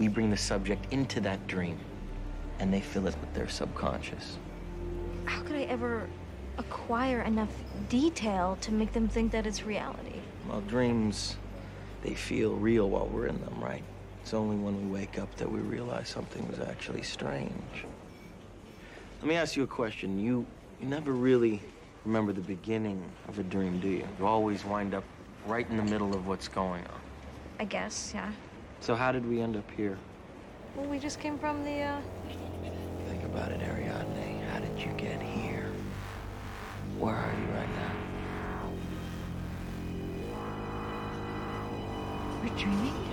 We bring the subject into that dream, and they fill it with their subconscious. How could I ever acquire enough detail to make them think that it's reality? Well, dreams, they feel real while we're in them, right? It's only when we wake up that we realize something was actually strange. Let me ask you a question. You, you never really remember the beginning of a dream, do you? You always wind up right in the middle of what's going on. I guess, yeah. So how did we end up here? Well, we just came from the, uh... Think about it, Ariadne. How did you get here? Where are you right now? We're dreaming?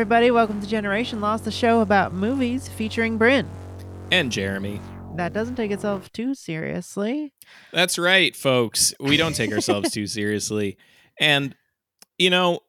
Everybody. Welcome to Generation Loss, the show about movies featuring Bryn. and Jeremy. That doesn't take itself too seriously. That's right, folks. We don't take ourselves too seriously. And, you know,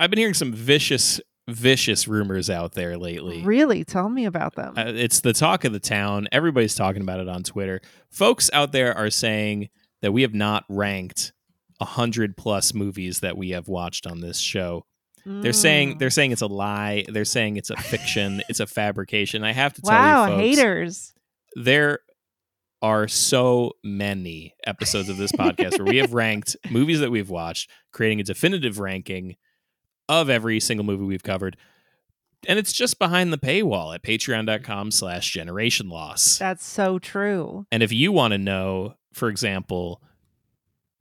I've been hearing some vicious, vicious rumors out there lately. Really, tell me about them. Uh, it's the talk of the town. Everybody's talking about it on Twitter. Folks out there are saying that we have not ranked a hundred plus movies that we have watched on this show. They're saying Mm. they're saying it's a lie. They're saying it's a fiction. it's a fabrication. I have to tell wow, you, folks, haters. there are so many episodes of this podcast where we have ranked movies that we've watched, creating a definitive ranking of every single movie we've covered. And it's just behind the paywall at patreon.com slash generation loss. That's so true. And if you want to know, for example,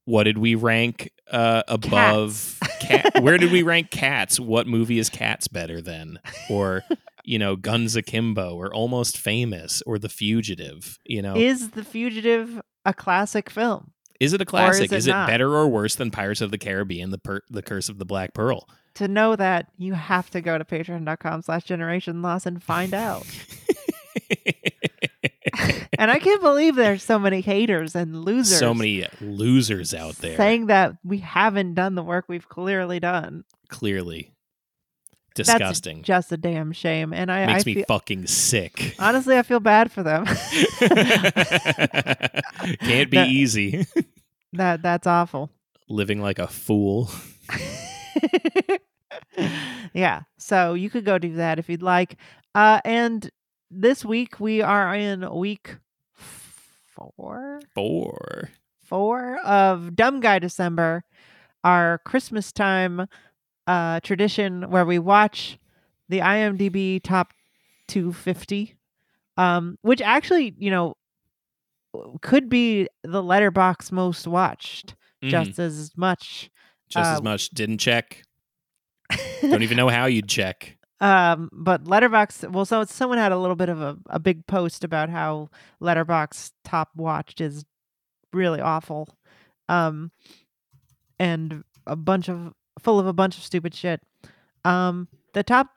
what did we rank uh, above cat? Where did we rank cats? What movie is cats better than? Or, you know, Guns Akimbo or Almost Famous or The Fugitive? You know, Is The Fugitive a classic film? is it a classic? it Is it, better or worse than Pirates of the Caribbean, The per- The Curse of the Black Pearl? To know that, you have to go to patreon.com slash generation loss and find out. and I can't believe there's so many haters and losers. so many losers out there. saying that we haven't done the work we've clearly done. clearly That's disgusting. just a damn shame. And I, Makes I me feel, fucking sick. honestly, I feel bad for them. Can't be That- easy. that that's awful. Living like a fool. yeah. So you could go do that if you'd like. Uh, and this week we are in week four, Four. four of Dumb Guy December, our Christmas time uh, tradition where we watch the IMDb top 250, um, which actually, you know, could be the letterbox most watched Mhm. just as much. Just as uh, much. Didn't check. Don't even know how you'd check. Um, but Letterbox, well, so someone had a little bit of a, a big post about how Letterbox top watched is really awful, um, and a bunch of full of a bunch of stupid shit. Um, the top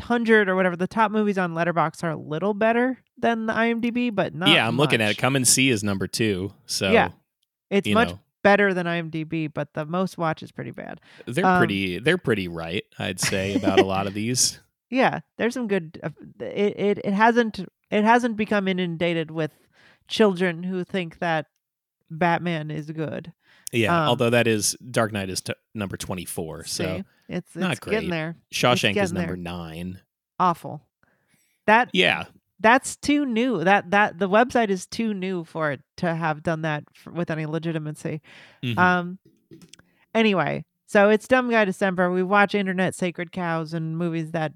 hundred or whatever the top movies on Letterbox are a little better than the IMDb, but not. yeah, I'm looking at it. Come and see is number two. So Yeah, It's much know, better than IMDb, but the most watch is pretty bad. they're um, pretty. They're pretty right. I'd say about a lot of these. yeah there's some good uh, it, it it hasn't it hasn't become inundated with children who think that batman is good Yeah. Um, although that is Dark Knight is t- number 24. So See? it's not it's getting great. there Shawshank is number there. nine. awful that Yeah. That's too new. That that the website is too new for it to have done that f with any legitimacy. Mhm. um anyway so it's dumb guy december. We watch internet sacred cows and movies that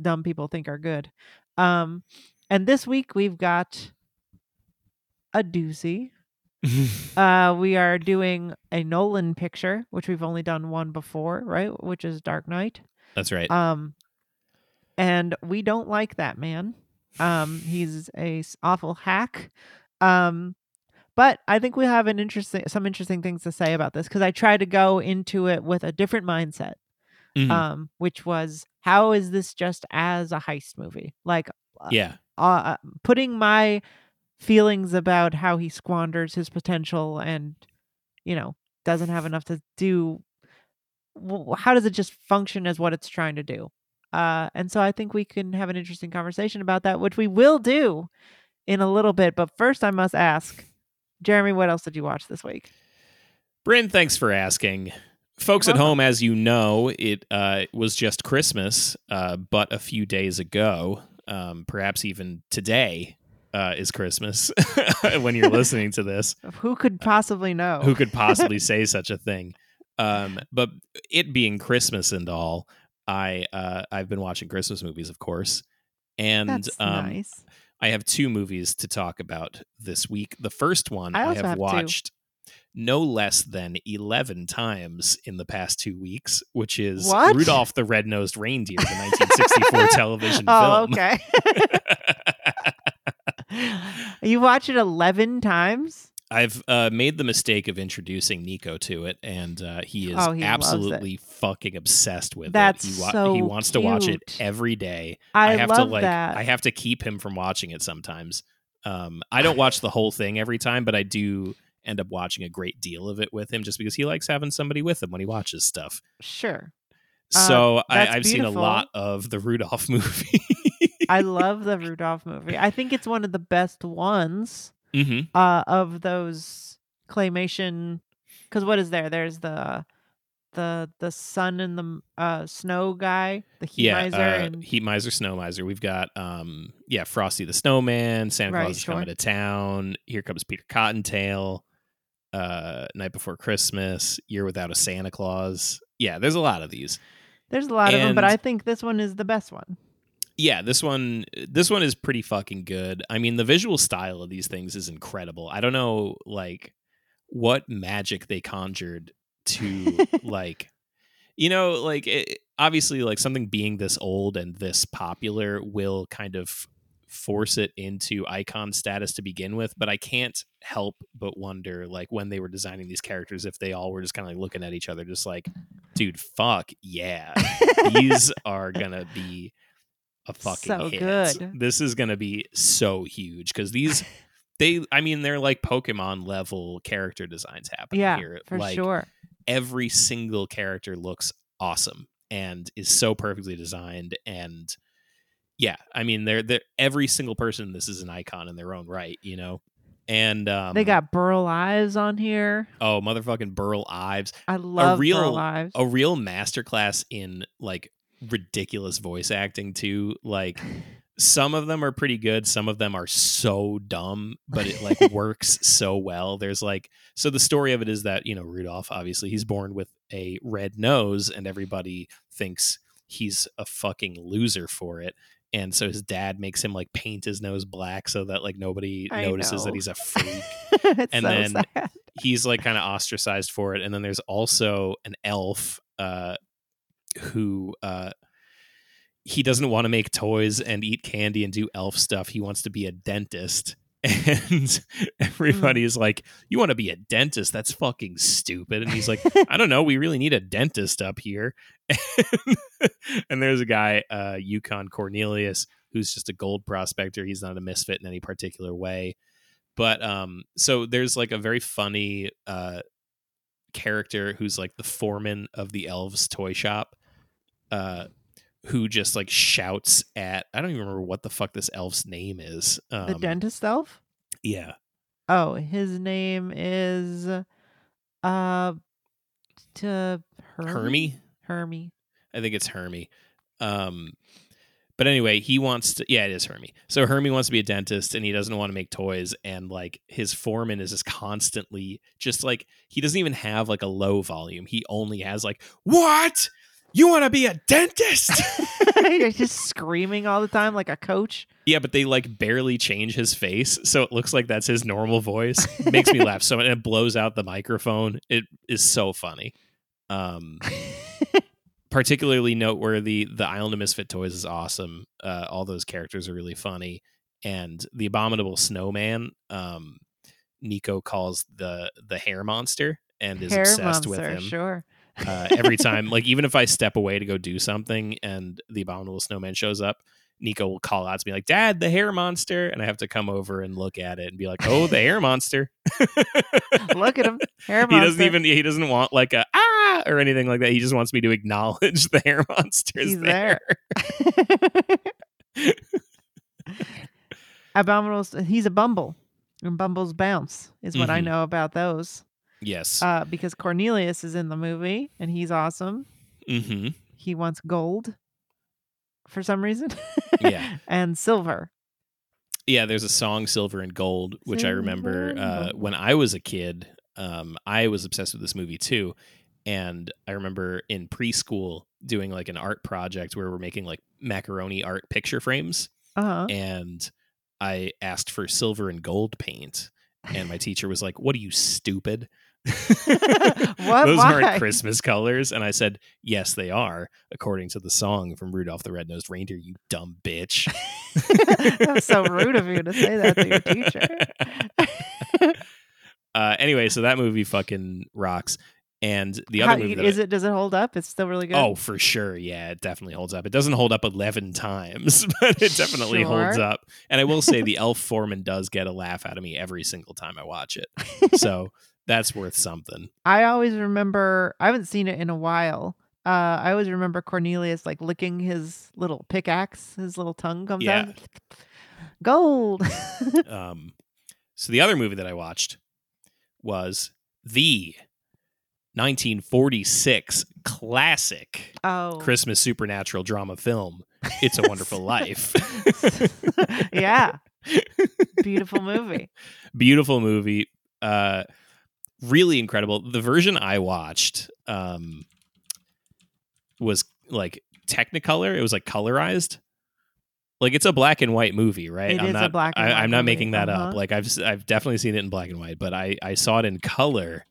dumb people think are good. Um and this week we've got a doozy. Uh we are doing a nolan picture which we've only done one before right? Which is dark knight. That's right. um and we don't like that man um he's a s- awful hack um but i think we have an interesting some interesting things to say about this because i tried to go into it with a different mindset Mhm. um which was how is this just as a heist movie like uh, yeah. uh, putting my feelings about how he squanders his potential and you know doesn't have enough to do how does it just function as what it's trying to do uh and so i think we can have an interesting conversation about that which we will do in a little bit but first i must ask jeremy what else did you watch this week Bryn, thanks for asking. Folks at home, as you know, it uh, was just Christmas, uh, but a few days ago, um, perhaps even today, uh, is Christmas when you're listening to this. who could possibly know Who could possibly say such a thing? Um, but it being Christmas and all, I uh, I've been watching Christmas movies, of course, and that's um, nice I have two movies to talk about this week. The first one I I, have, have two. watched no less than 11 times in the past two weeks, which is What? Rudolph the Red-Nosed Reindeer, the 1964 television film. oh film. okay you watch it 11 times I've uh, made the mistake of introducing Nico to it, and uh, he is Oh, he absolutely fucking obsessed with That's it. He, wa- so he wants to watch it every day. i, have love to like that I have to keep him from watching it sometimes. Um, I don't watch the whole thing every time, but I do end up watching a great deal of it with him just because he likes having somebody with him when he watches stuff. sure Uh, So I, I've seen a lot of the Rudolph movie. I love the Rudolph movie. I think it's one of the best ones hmm uh, of those claymation. Because what is there? There's the the the sun and the uh, snow guy, the heat Yeah, miser, uh, and Heat Miser, Snow Miser. We've got um, yeah, Frosty the Snowman, Santa Right, Claus is sure. coming to town. Here comes Peter Cottontail. Uh, Night Before Christmas, Year Without a Santa Claus. Yeah, there's a lot of these. there's a lot of them. But I think this one is the best one. Yeah this one this one is pretty fucking good. I mean the visual style of these things is incredible. I don't know like what magic they conjured to like you know like it, obviously like something being this old and this popular will kind of force it into icon status to begin with but i can't help but wonder like when they were designing these characters if they all were just kind of like looking at each other just like dude fuck yeah. These are gonna be a fucking So hit. good. This is gonna be so huge because these they I mean they're like Pokemon level character designs happening Yeah, here. for like sure. every single character looks awesome and is so perfectly designed and yeah, I mean they're they're every single person this is an icon in their own right, you know. And um they got Burl Ives on here. oh motherfucking Burl Ives I love real- Burl Ives. a real masterclass in like ridiculous voice acting too. Like some of them are pretty good, some of them are so dumb, but it like works so well. There's like so the story of it is that, you know, Rudolph obviously he's born with a red nose and everybody thinks he's a fucking loser for it. And so his dad makes him like paint his nose black so that like nobody I notices that he's a freak and so then sad. he's like kind of ostracized for it and then there's also an elf uh who uh he doesn't want to make toys and eat candy and do elf stuff. He wants to be a dentist. And everybody Hmm. is like you want to be a dentist? That's fucking stupid. And he's like i don't know. We really need a dentist up here. And there's a guy uh yukon cornelius who's just a gold prospector. He's not a misfit in any particular way. But um so there's like a very funny uh character who's like the foreman of the elves toy shop uh who just like shouts at i don't even remember what the fuck this elf's name is um the dentist elf. yeah. Oh, his name is uh to hermie? Hermie. i think it's hermie. Um but anyway he wants to yeah it is hermie. So hermie wants to be a dentist and he doesn't want to make toys and like his foreman is just constantly just like he doesn't even have like a low volume. He only has like what you want to be a dentist He's just screaming all the time like a coach. Yeah, but they like barely change his face, so it looks like that's his normal voice. It makes me laugh so and it blows out the microphone. It is so funny. Um particularly noteworthy, the Island of Misfit Toys is awesome. Uh all those characters are really funny. And the Abominable Snowman, um, Nico calls the the hair monster and is Hair obsessed monster, with him sure. Uh, every time. like even if I step away to go do something and the abominable snowman shows up, Nico will call out to me like, "Dad, the hair monster," and I have to come over and look at it and be like, "Oh, the hair monster." Look at him, hair he doesn't even he doesn't want like a ah or anything like that. He just wants me to acknowledge the hair monster is He's there. Abominable. He's a Bumble, and Bumbles bounce is what I Mhm. know about those. Yes. Uh, because Cornelius is in the movie and he's awesome. mm-hmm. He wants gold for some reason. Yeah. and silver. Yeah, there's a song "Silver and Gold," which I remember uh, when I was a kid. Um, I was obsessed with this movie too, and I remember in preschool doing like an art project where we're making like macaroni art picture frames, Uh huh. and I asked for silver and gold paint, and my teacher was like, "What are you stupid?" What? Those Why? aren't Christmas colors, and I said, "Yes, they are, according to the song from Rudolph the Red-Nosed Reindeer." You dumb bitch. That's so rude of you to say that to your teacher. uh, anyway, so that movie fucking rocks. And the How- other movie is I- it? Does it hold up? It's still really good. Oh, for sure. Yeah, it definitely holds up. It doesn't hold up 11 times, but it definitely holds up. And I will say the elf foreman does get a laugh out of me every single time I watch it. So that's worth something. I always remember. I haven't seen it in a while. Uh, I always remember Cornelius like licking his little pickaxe. His little tongue comes Yeah. out. Gold. Um, so the other movie that I watched was the 1946 classic oh, Christmas supernatural drama film, It's a Wonderful Life. yeah. Beautiful movie. beautiful movie uh really incredible. The version i watched um was like technicolor. It was like colorized. Like it's a black and white movie right? It i'm is a not black and I, i'm not making that up. Uh-huh. like i've I've definitely seen it in black and white but i i saw it in color.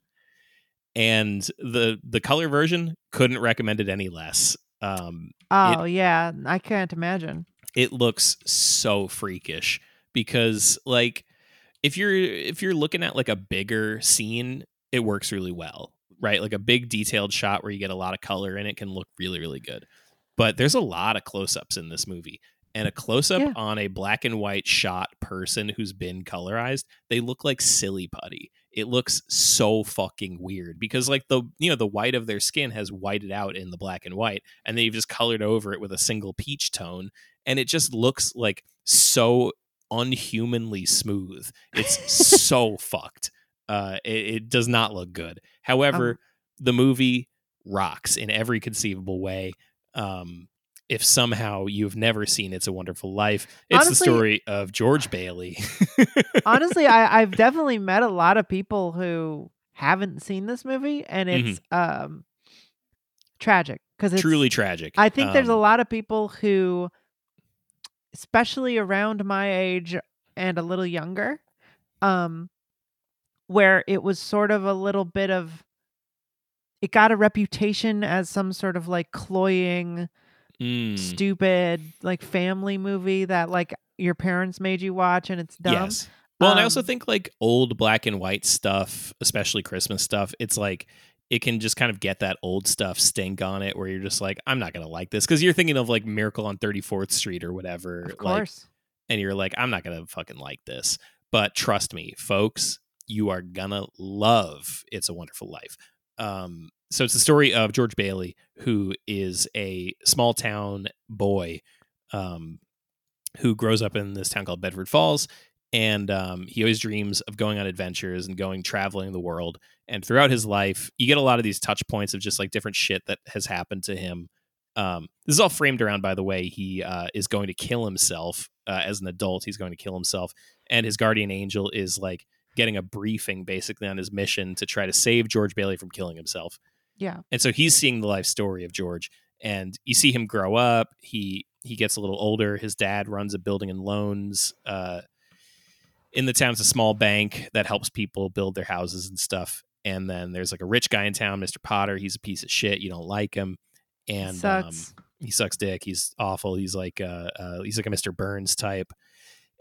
And the the color version couldn't recommend it any less. Um Oh yeah, I can't imagine. it looks so freakish because like if you're if you're looking at like a bigger scene it works really well right? Like a big detailed shot where you get a lot of color in it can look really really good. But there's a lot of close-ups in this movie and a close-up Yeah. on a black and white shot person who's been colorized they look like silly putty. It looks so fucking weird because like the you know the white of their skin has whited out in the black and white and they've just colored over it with a single peach tone and it just looks like so unhumanly smooth. It's so fucked. Uh, it, it does not look good. However, Um, the movie rocks in every conceivable way. Um, if somehow you've never seen It's a Wonderful Life, it's the story of George Bailey. Honestly, I, I've definitely met a lot of people who haven't seen this movie, and it's um tragic because it's Truly tragic. I think there's a Um, lot of people who, especially around my age and a little younger, um, where it was sort of a little bit of, it got a reputation as some sort of like cloying, mm, stupid, like family movie that like your parents made you watch and it's dumb. Yes. Well, and I also Um, think like old black and white stuff, especially Christmas stuff, it's like it can just kind of get that old stuff stink on it where you're just like, I'm not going to like this. Cause you're thinking of like Miracle on 34th Street or whatever. Of Like, course. and you're like, I'm not going to fucking like this. But trust me, folks, you are gonna love It's a Wonderful Life. Um, so it's the story of George Bailey, who is a small town boy um, who grows up in this town called Bedford Falls. And um, he always dreams of going on adventures and going traveling the world. And throughout his life, you get a lot of these touch points of just like different shit that has happened to him. Um, this is all framed around, by the way, he uh, is going to kill himself uh, as an adult. He's going to kill himself. And his guardian angel is like getting a briefing basically on his mission to try to save George Bailey from killing himself. Yeah. And so he's seeing the life story of George, and you see him grow up. He he gets a little older. His dad runs a building and loans. Uh, in the town, it's a small bank that helps people build their houses and stuff. And then there's like a rich guy in town, Mr. Potter. He's a piece of shit. You don't like him, and um, he sucks dick. He's awful. He's like uh, uh he's like a Mr. Burns type.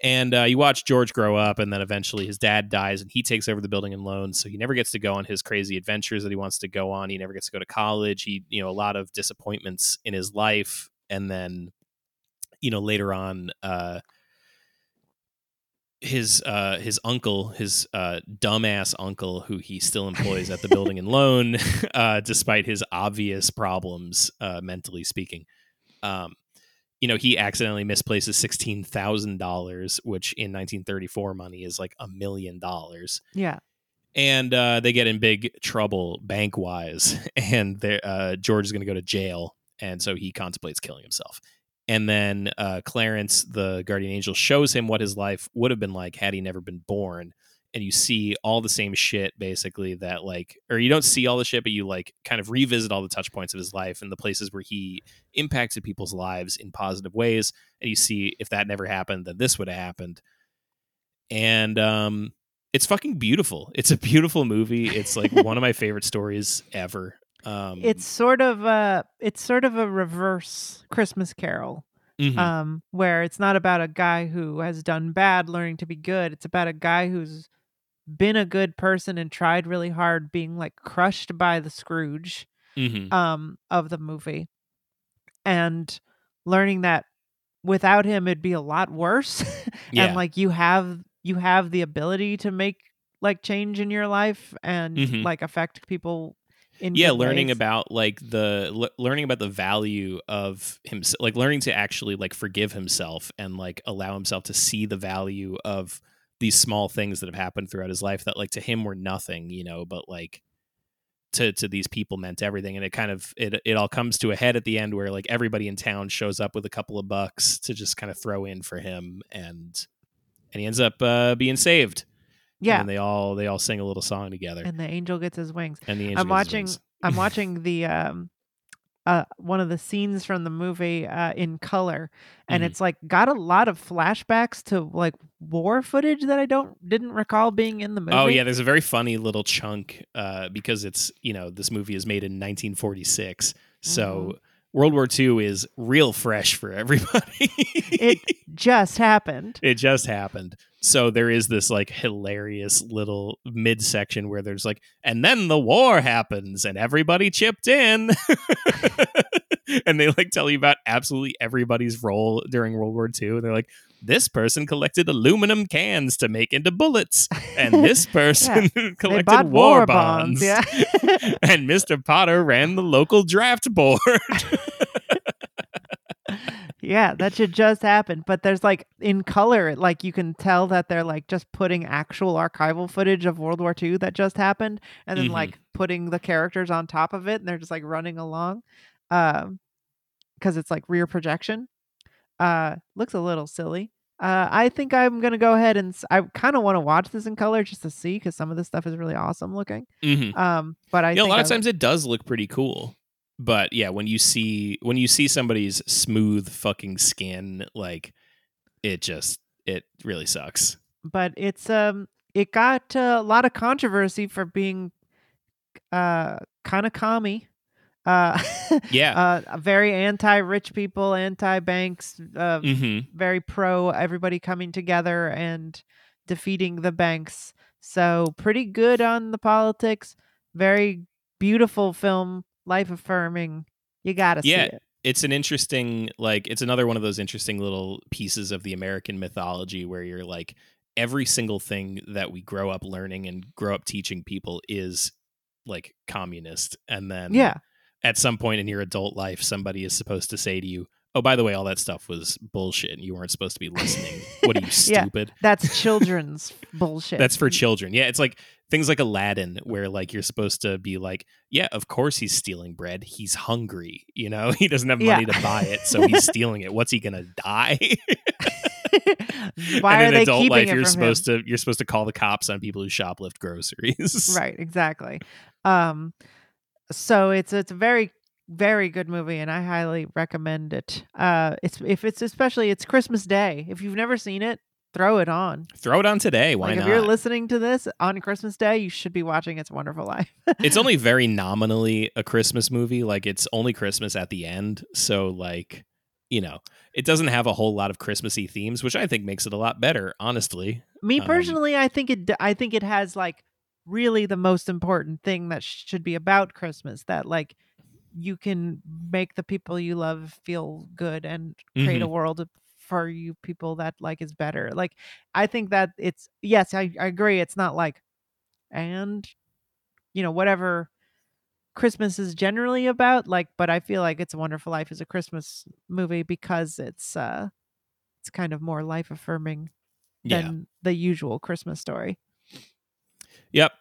And uh, you watch George grow up, and then eventually his dad dies, and he takes over the building and loans. So he never gets to go on his crazy adventures that he wants to go on. He never gets to go to college. He, you know, a lot of disappointments in his life, and then you know later on uh his uh his uncle his uh dumbass uncle who he still employs at the building and loan uh despite his obvious problems uh mentally speaking um you know he accidentally misplaces $16,000 which in 1934 money is like a million dollars Yeah. and uh, they get in big trouble bank wise, and uh, George is going to go to jail, and so he contemplates killing himself. And then uh, Clarence, the guardian angel, shows him what his life would have been like had he never been born. And you see all the same shit, basically, that like, or you don't see all the shit, but you like kind of revisit all the touch points of his life and the places where he impacted people's lives in positive ways. And you see if that never happened, then this would have happened. And um, it's fucking beautiful. It's a beautiful movie. It's like one of my favorite stories ever. Um, It's sort of a it's sort of a reverse Christmas Carol. mhm. um, where it's not about a guy who has done bad learning to be good. It's about a guy who's been a good person and tried really hard, being like crushed by the Scrooge Mhm. um, of the movie, and learning that without him it'd be a lot worse. Yeah. and like you have you have the ability to make like change in your life and Mhm. like affect people yeah learning ways. about like the le- learning about the value of himself like learning to actually like forgive himself and like allow himself to see the value of these small things that have happened throughout his life that like to him were nothing you know but like to to these people meant everything and it kind of it it all comes to a head at the end where like everybody in town shows up with a couple of bucks to just kind of throw in for him and and he ends up uh being saved yeah and they all they all sing a little song together and the angel gets his wings and the angel I'm gets his watching. wings. I'm watching the um, uh, one of the scenes from the movie uh, in color, and Mhm. it's like got a lot of flashbacks to like war footage that I don't didn't recall being in the movie. Oh yeah, there's a very funny little chunk uh, because it's you know this movie is made in 1946, so World War II is real fresh for everybody. it just happened. it just happened. So there is this like hilarious little midsection where there's like, and then the war happens and everybody chipped in. and they like tell you about absolutely everybody's role during World War II. And they're like, this person collected aluminum cans to make into bullets, and this person They collected bought war, bonds. Yeah. and Mr. Potter ran the local draft board. yeah, that should just happen. But there's like in color, like you can tell that they're like just putting actual archival footage of World War II that just happened, and then Mhm. like putting the characters on top of it, and they're just like running along, um, because it's like rear projection. Uh, looks a little silly. Uh, I think I'm gonna go ahead and s- I kind of want to watch this in color just to see because some of this stuff is really awesome looking. Mhm. Um, but I you know, a lot I of times it does look pretty cool. But yeah, when you see when you see somebody's smooth fucking skin, like it just it really sucks. but it's um it got uh, a lot of controversy for being uh kind of commie uh Yeah. uh very anti rich people anti banks uh mm-hmm. very pro everybody coming together and defeating the banks so pretty good on the politics very beautiful film life affirming you gotta Yeah. see it It's an interesting like it's another one of those interesting little pieces of the American mythology where you're like every single thing that we grow up learning and grow up teaching people is like communist and then yeah at some point in your adult life, somebody is supposed to say to you, "Oh, by the way, all that stuff was bullshit, and you weren't supposed to be listening." what are you Yeah. stupid? that's children's bullshit That's for children. Yeah, it's like things like Aladdin, where like you're supposed to be like, "Yeah, of course he's stealing bread. He's hungry. You know, he doesn't have money Yeah. to buy it, so he's stealing it. What's he gonna die?" why and are in they adult life, you're supposed him? to you're supposed to call the cops on people who shoplift groceries. right exactly um so it's it's a very very good movie and i highly recommend it uh it's if it's especially it's christmas day if you've never seen it throw it on Throw it on today. Why like not? if you're listening to this on christmas day you should be watching it's a wonderful life it's only very nominally a Christmas movie. Like it's only Christmas at the end. So like, you know, it doesn't have a whole lot of Christmassy themes, which I think makes it a lot better, honestly. me Um, personally i think it I think it has like really the most important thing that should be about christmas that like you can make the people you love feel good and create a world for you people that like is better. Like I think that it's yes, I, I agree. It's not like and you know whatever Christmas is generally about. Like, but I feel like It's a Wonderful Life is a Christmas movie because it's uh it's kind of more life affirming Yeah. than the usual Christmas story. Yep.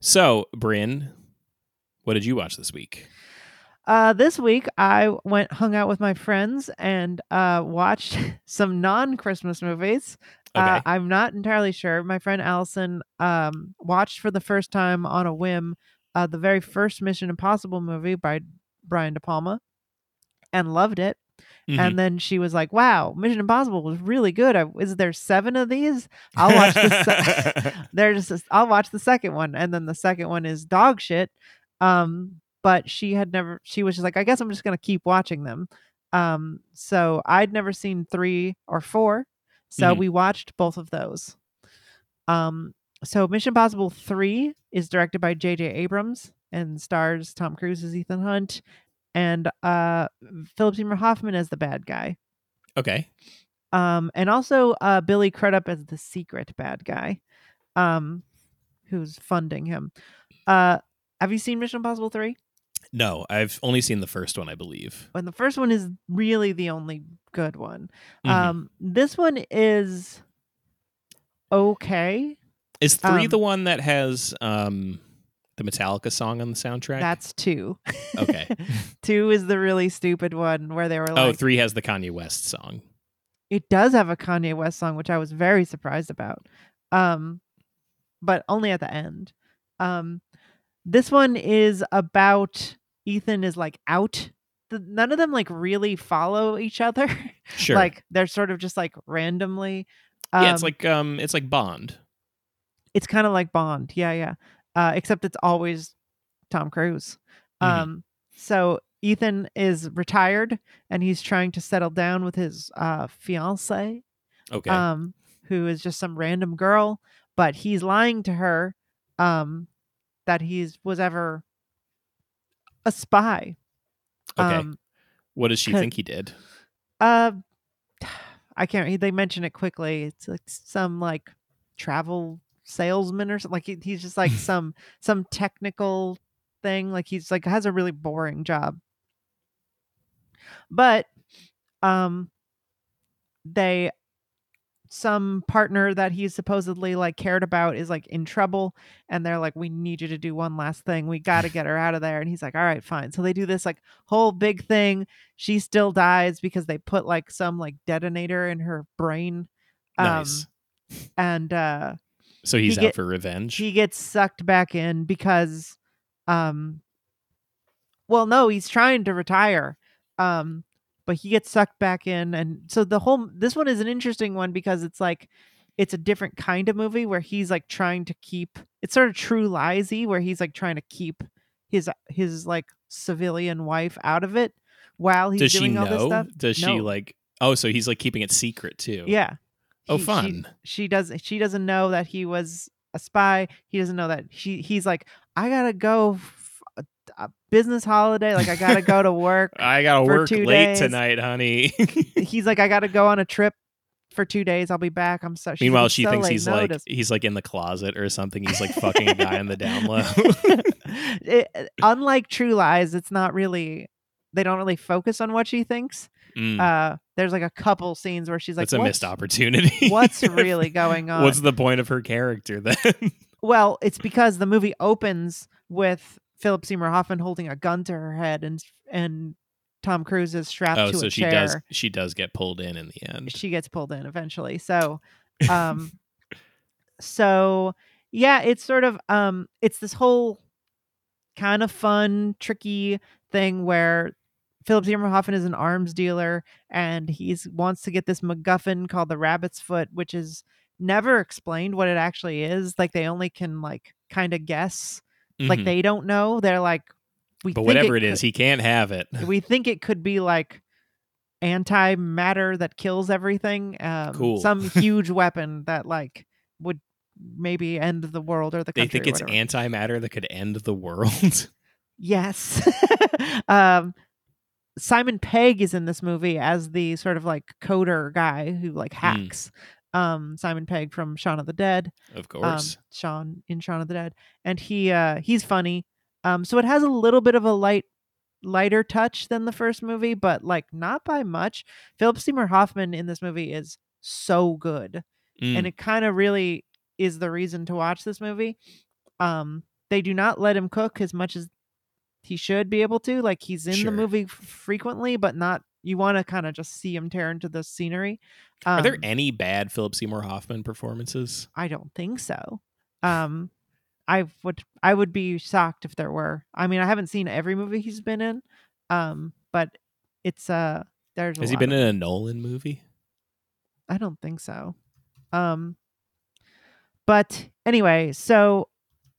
So, Bryn, what did you watch this week? Uh, this week I went hung out with my friends and uh, watched some non-Christmas movies. Okay. Uh, I'm not entirely sure. My friend Allison um, watched for the first time on a whim uh, the very first Mission Impossible movie by Brian De Palma and loved it. Mhm. And then she was like, "Wow, Mission Impossible was really good. I, is there seven of these? I'll watch the se- there's this, I'll watch the second one and then the second one is dog shit um but she had never she was just like i guess i'm just going to keep watching them um so i'd never seen 3 or 4 so Mhm. we watched both of those um so mission impossible 3 is directed by jj abrams and stars tom cruise as ethan hunt and uh philip seymour hoffman as the bad guy okay. um and also uh billy crudup as the secret bad guy um who's funding him uh have you seen mission impossible 3 No, I've only seen the first one, I believe. and the first one is really the only good one Mhm. um this one is okay Is three um, the one that has um the Metallica song on the soundtrack? that's two Okay. two is the really stupid one where they were oh, like three has the Kanye West song. it does have a Kanye West song, which I was very surprised about. Um, but only at the end. Um, this one is about Ethan is like out. The, none of them like really follow each other. Sure. like they're sort of just like randomly. yeah, it's um, like um it's like Bond. it's kind of like Bond. Yeah, yeah. Uh, except it's always Tom Cruise. Mhm. Um, so Ethan is retired and he's trying to settle down with his uh fiance. Okay. um who is just some random girl but he's lying to her um that he's was ever a spy okay. um what does she think he did? uh i can't they mention it quickly it's like some like travel salesman or something like he- he's just like some some technical thing like he's like has a really boring job. But um they some partner that he's supposedly like cared about is like in trouble and they're like we need you to do one last thing. We got to get her out of there. And he's like all right fine. So they do this like whole big thing. She still dies because they put like some like detonator in her brain um nice. and uh So he's he out get- for revenge. he gets sucked back in because um well no he's trying to retire um but he gets sucked back in and so the whole this one is an interesting one because it's like it's a different kind of movie where he's like trying to keep it's sort of true liesy where he's like trying to keep his his like civilian wife out of it while he's Does doing all this stuff Does she like? Oh, so he's like keeping it secret too. yeah Oh, he- she- fun. She, doesn't. She doesn't know that he was a spy. He doesn't know that she. He's like, I gotta go. F- a, a business holiday. Like I gotta go to work. I gotta work late days. tonight, honey. he's like, I gotta go on a trip for two days. I'll be back. I'm so. like, Meanwhile, she so thinks he's like he's like in the closet or something. He's like fucking a guy in the down low. It- uh, unlike True Lies, it's not really. They don't really focus on what she thinks. Mm, Uh, there's like a couple scenes where she's like, that's a missed opportunity. What's really going on? What's the point of her character then? Well, it's because the movie opens with Philip Seymour Hoffman holding a gun to her head, and and Tom Cruise is strapped oh, to so a she chair. does she does get pulled in in the end. She gets pulled in eventually. So, um, so yeah, it's sort of um, it's this whole kind of fun, tricky thing where Philip Seymour Hoffman is an arms dealer, and he wants to get this MacGuffin called the Rabbit's Foot, which is never explained what it actually is. Like they only can like kind of guess like Mhm. they don't know they're like we but whatever it could- he can't have it. we think it could be like antimatter that kills everything um Cool. some huge weapon that like would maybe end the world or the They think it's whatever. antimatter that could end the world. Yes. um, Simon Pegg is in this movie as the sort of like coder guy who like hacks. Um, Simon Pegg from Shaun of the Dead. Of Um, course. Shaun in Shaun of the Dead, and he uh he's funny. Um, so it has a little bit of a light lighter touch than the first movie, but like not by much. Philip Seymour Hoffman in this movie is so good Mm, and it kind of really is the reason to watch this movie. Um, they do not let him cook as much as he should be able to. Like he's in Sure. the movie frequently, but not. You want to kind of just see him tear into the scenery. Um, Are there any bad Philip Seymour Hoffman performances? I don't think so. Um, I would I would be shocked if there were. I mean, I haven't seen every movie he's been in, um, but it's uh there's a Has he been in a Nolan movie? I don't think so. Um but anyway, so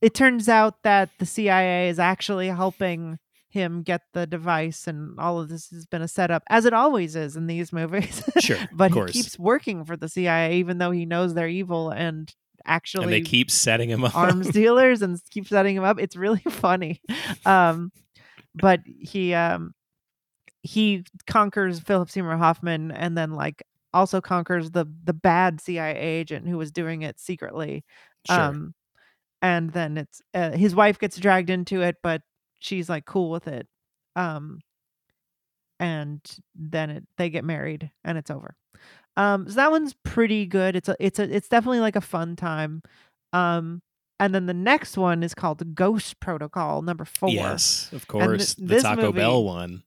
it turns out that the CIA is actually helping him get the device and all of this has been a setup as it always is in these movies. Sure, but he keeps working for the CIA even though he knows they're evil and actually and they keep setting him up. arms dealers and keep setting him up. It's really funny. Um, but he um, he conquers Philip Seymour Hoffman and then like also conquers the the bad CIA agent who was doing it secretly. Sure. Um, and then it's uh, his wife gets dragged into it, but she's like cool with it. Um, and then it, they get married and it's over. Um, so that one's pretty good. It's a it's a it's definitely like a fun time. Um, and then the next one is called Ghost Protocol number four. yes, of course. the this Taco movie- Bell one.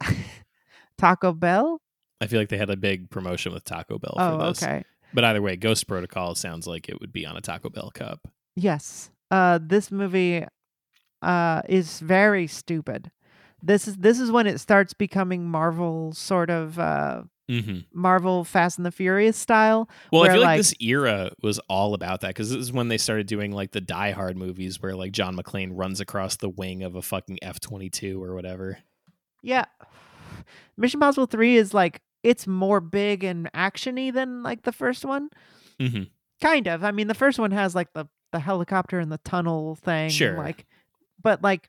Taco Bell. I feel like they had a big promotion with Taco Bell for Oh, this. okay. But either way, Ghost Protocol sounds like it would be on a Taco Bell cup. Yes. Uh, this movie uh is very stupid. This is this is when it starts becoming Marvel sort of uh hmm Marvel Fast and the Furious style. Well, I Where, feel like, like- this era was all about that because this is when they started doing like the Die Hard movies where like John McClane runs across the wing of a fucking F 22 or whatever. Yeah. Mission Impossible 3 is like it's more big and actiony than like the first one. hmm Kind of. I mean, the first one has like the the helicopter and the tunnel thing. Sure. Like, but like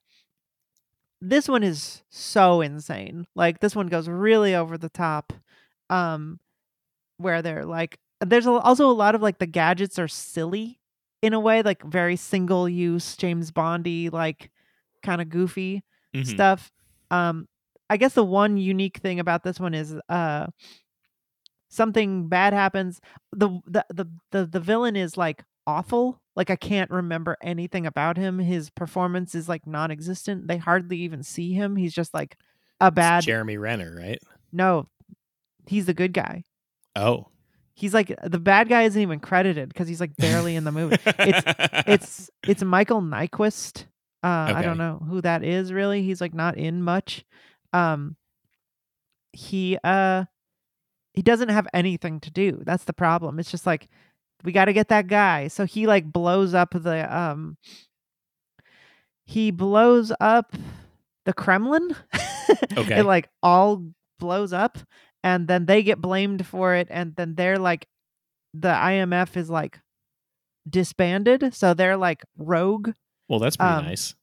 this one is so insane. Like this one goes really over the top. Um, where they're like, there's a, also a lot of like the gadgets are silly in a way, like very single use James Bondy, like kind of goofy Mhm. stuff. Um, I guess the one unique thing about this one is uh something bad happens. The the the the, the villain is like awful. Like I can't remember anything about him. His performance is like non-existent. They hardly even see him. He's just like a It's bad Jeremy Renner, right? No. He's the good guy. Oh. He's like the bad guy isn't even credited because he's like barely in the movie. It's it's it's Michael Nyqvist. Uh, I don't know who that is really. He's like not in much. Um, he uh he doesn't have anything to do. That's the problem. It's just like we got to get that guy. So he like blows up the um he blows up the Kremlin. Okay. it like all blows up and then they get blamed for it and then they're like the IMF is like disbanded so they're like rogue well, that's pretty um, nice.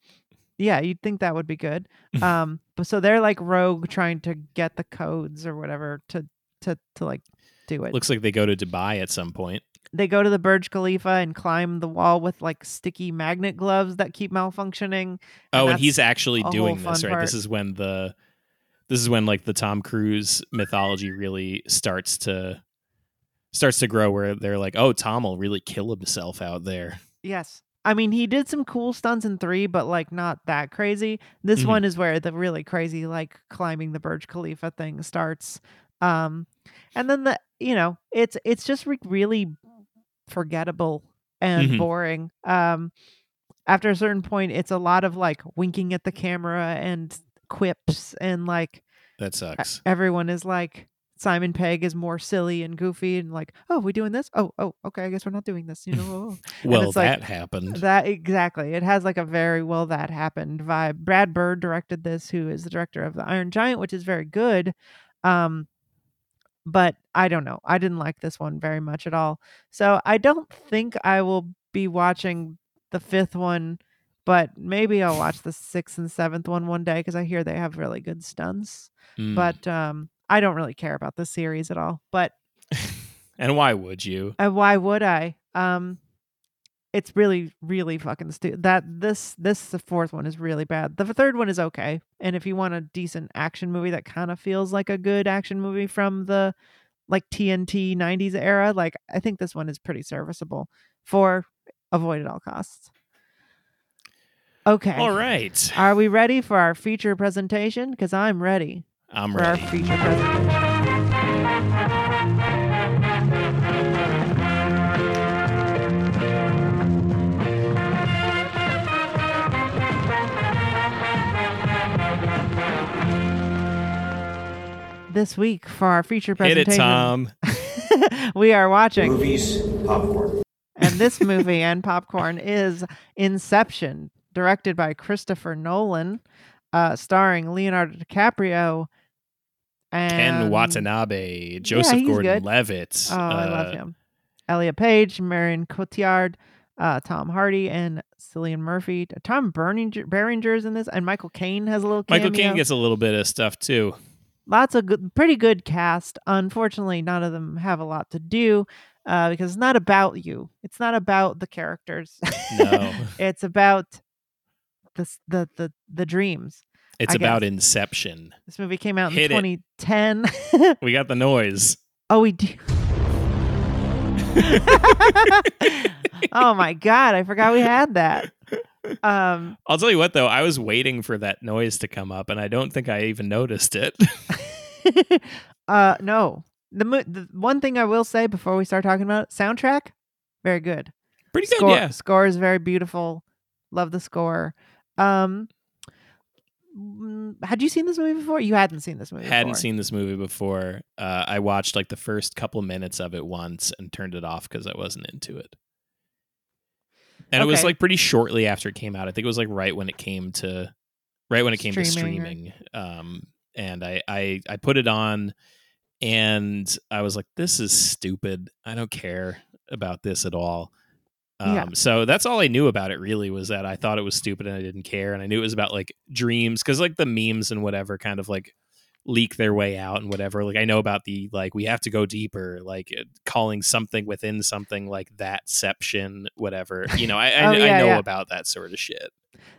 yeah you'd think that would be good um but so they're like rogue trying to get the codes or whatever to to to like do it Looks like they go to Dubai at some point. They go to the Burj Khalifa and climb the wall with like sticky magnet gloves that keep malfunctioning Oh, and he's actually doing this, right? This is when the this is when like the Tom Cruise mythology really starts to starts to grow where they're like, "Oh, Tom will really kill himself out there." Yes. I mean, he did some cool stunts in three, but like not that crazy. This Mhm. one is where the really crazy, like climbing the Burj Khalifa thing starts. Um, and then the, you know, it's it's just re- really forgettable and Mhm. boring. Um, after a certain point, it's a lot of like winking at the camera and quips, and like That sucks. everyone is like Simon Pegg is more silly and goofy and like, oh, we doing this? Oh, oh, okay, I guess we're not doing this. You know. oh. Well, it's like- that happened. That exactly. It has like a very well that happened vibe. Brad Bird directed this, who is the director of The Iron Giant, which is very good. Um, but I don't know. I didn't like this one very much at all. So I don't think I will be watching the fifth one, but maybe I'll watch the sixth and seventh one one day because I hear they have really good stunts. Mm. But um, I don't really care about the series at all. But and why would you? And why would I? Um, it's really, really fucking stupid. That this this the fourth one is really bad. The third one is okay, and if you want a decent action movie that kind of feels like a good action movie from the like TNT '90s era, like I think this one is pretty serviceable for avoid at all costs. Okay. All right. Are we ready for our feature presentation? Because I'm ready I'm for our ready. feature presentation. This week for our feature Hit it, presentation, Tom. we are watching Movies, popcorn. and this movie and popcorn is Inception, directed by Christopher Nolan, uh, starring Leonardo DiCaprio and Ken Watanabe, Joseph he's Gordon-Levitt. Oh, I love uh, him. Elliot Page, Marion Cotillard, uh, Tom Hardy, and Cillian Murphy. Tom Berninger, Berenger's in this, and Michael Caine has a little cameo. Michael Caine gets a little bit of stuff too. Lots of good, pretty good cast. Unfortunately, none of them have a lot to do uh, because it's not about you. It's not about the characters. No. it's about the the the the dreams. It's I about guess. Inception. This movie came out in Hit it. 2010. We got the noise. oh, we do. oh my god, I forgot we had that. Um, I'll tell you what though, I was waiting for that noise to come up and I don't think I even noticed it. uh, no. The, mo- the one thing I will say before we start talking about it, soundtrack, very good. Pretty good, score, yeah. Score is very beautiful. Love the score. Um, mm, had you seen this movie before? You hadn't seen this movie. Hadn't before. seen this movie before. Uh, I watched like the first couple minutes of it once and turned it off because I wasn't into it. And it was like pretty shortly after it came out. I think it was like right when it came to, right when it came to Streaming or- streaming. Um, and I, I I put it on, and I was like, "This is stupid. I don't care about this at all." Um, Yeah. So that's all I knew about it. Really, was that I thought it was stupid and I didn't care, and I knew it was about like dreams because like the memes and whatever kind of like leak their way out and whatever. Like I know about the like we have to go deeper, like uh, calling something within something like thatception, whatever. You know, I I, Oh, I yeah, know yeah. about that sort of shit.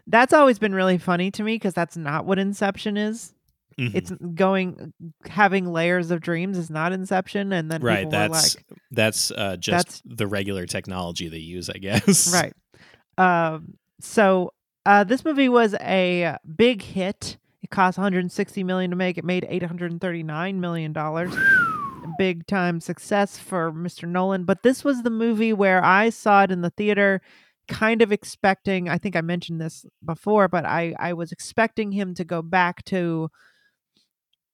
That's always been really funny to me because that's not what Inception is. Mhm. It's going having layers of dreams is not Inception, and then right. That's like, that's uh, just That's- the regular technology they use, I guess. right. Um, so uh, this movie was a big hit. It cost 160 million to make. It made 839 million dollars. Big time success for Mr. Nolan. But this was the movie where I saw it in the theater, kind of expecting. I think I mentioned this before, but I I was expecting him to go back to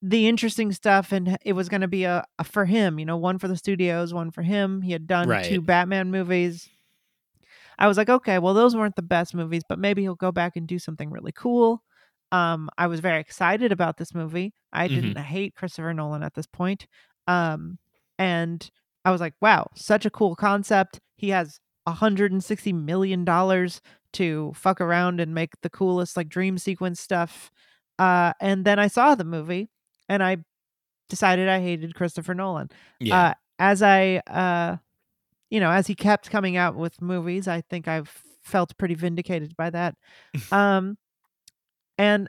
the interesting stuff and it was going to be a, a for him you know one for the studios one for him he had done Right. two batman movies i was like okay well those weren't the best movies but maybe he'll go back and do something really cool um i was very excited about this movie i Mhm. didn't hate christopher nolan at this point um and i was like wow such a cool concept he has 160 million dollars to fuck around and make the coolest like dream sequence stuff uh and then i saw the movie and i decided i hated christopher nolan Yeah. uh, as I, uh, you know, as he kept coming out with movies, I think I've felt pretty vindicated by that. um, and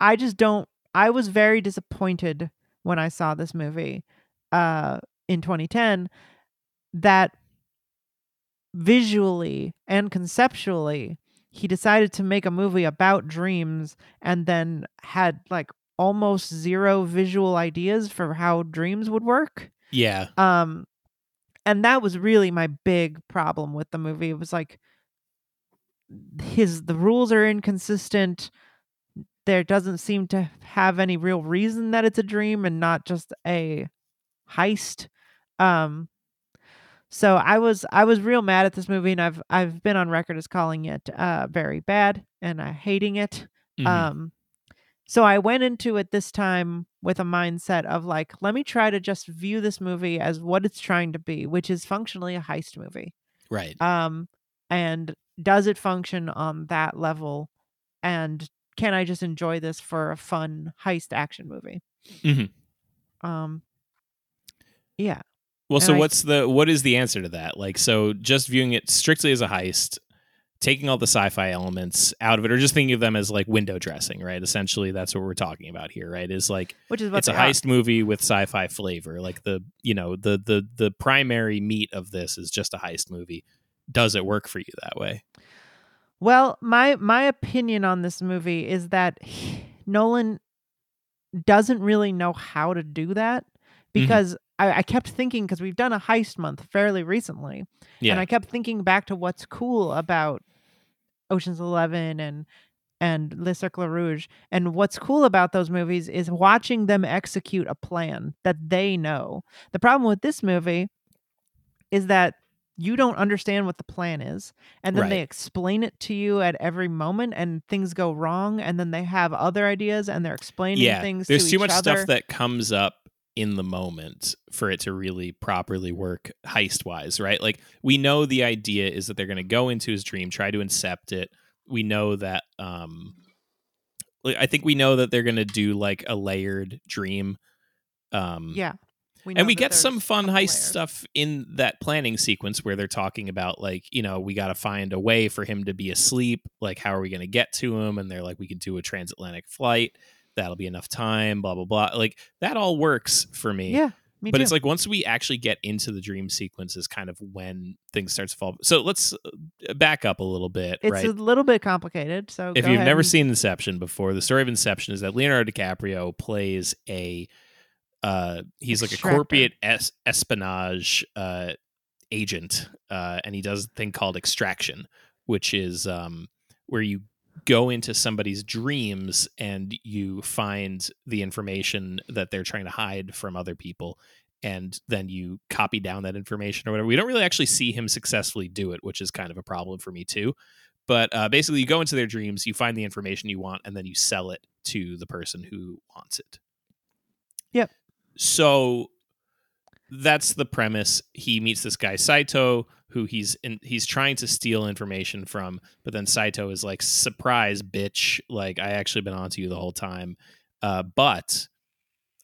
I just don't. I was very disappointed when I saw this movie, uh, in 2010, that visually and conceptually he decided to make a movie about dreams and then had like almost zero visual ideas for how dreams would work yeah. um and that was really my big problem with the movie it was like his the rules are inconsistent there doesn't seem to have any real reason that it's a dream and not just a heist um so i was i was real mad at this movie and i've i've been on record as calling it uh very bad and uh, hating it Mhm. um so I went into it this time with a mindset of like, let me try to just view this movie as what it's trying to be, which is functionally a heist movie. right. Um, and does it function on that level and can i just enjoy this for a fun heist action movie Mhm. um yeah Well, And so I- what's the what is the answer to that? Like, so just viewing it strictly as a heist, taking all the sci-fi elements out of it, or just thinking of them as like window dressing, right? Essentially, that's what we're talking about here, right? Is like which is what it's a are. heist movie with sci-fi flavor. Like the you know the the the primary meat of this is just a heist movie. Does it work for you that way? Well, my my opinion on this movie is that Nolan doesn't really know how to do that Mm-hmm. because I, I kept thinking because we've done a heist month fairly recently, Yeah, and I kept thinking back to what's cool about Ocean's Eleven and and Le Cercle Rouge, and what's cool about those movies is watching them execute a plan that they know. The problem with this movie is that you don't understand what the plan is and then they explain it to you at every moment and things go wrong and then they have other ideas and they're explaining things. yeah. things There's to too much other. stuff that comes up in the moment for it to really properly work heist wise, right? Like we know the idea is that they're going to go into his dream, try to incept it. We know that um like, I think we know that they're going to do like a layered dream um yeah we and we get some fun heist layer. stuff in that planning sequence where they're talking about like you know we got to find a way for him to be asleep. Like how are we going to get to him? And they're like we could do a transatlantic flight. That'll be enough time blah blah blah. Like that all works for me. Yeah me but too. it's like once we actually get into the dream sequence is kind of when things start to fall. So let's uh, back up a little bit it's right? a little bit complicated so if you've never and- seen Inception before, the story of Inception is that Leonardo DiCaprio plays a uh he's like a corporate es- espionage uh agent uh and he does a thing called extraction which is um where you go into somebody's dreams and you find the information that they're trying to hide from other people and then you copy down that information or whatever. We don't really actually see him successfully do it, which is kind of a problem for me too. But uh, basically, you go into their dreams, you find the information you want, and then you sell it to the person who wants it. So that's the premise. He meets this guy Saito, who he's in, he's trying to steal information from, but then Saito is like, "Surprise, bitch! Like I actually been onto you the whole time, uh, but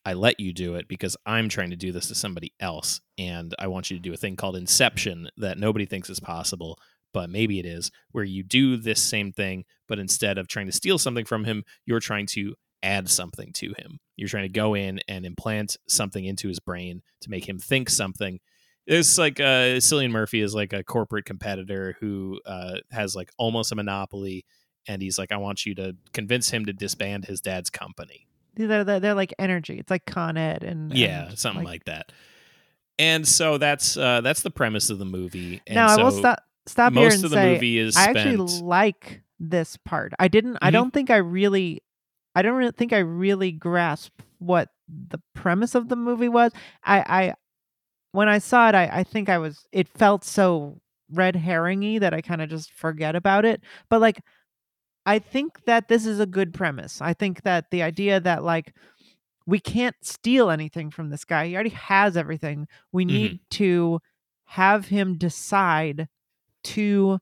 I let you do it because I'm trying to do this to somebody else, and I want you to do a thing called Inception that nobody thinks is possible." But maybe it is where you do this same thing, but instead of trying to steal something from him, you're trying to add something to him. You're trying to go in and implant something into his brain to make him think something. It's like uh, Cillian Murphy is like a corporate competitor who uh, has like almost a monopoly, and he's like, I want you to convince him to disband his dad's company. they're, they're, they're like energy it's like con ed and Yeah, and, something like, that. And so that's uh, that's the premise of the movie. And now so i will stop stop here and of the say movie is I actually like this part. I didn't. I Mhm. don't think I really. I don't really think I really grasped what the premise of the movie was. I. I when I saw it, I, I think I was. It felt so red herringy that I kind of just forget about it. But like, I think that this is a good premise. I think that the idea that like we can't steal anything from this guy. He already has everything. We Mm-hmm. need to have him decide to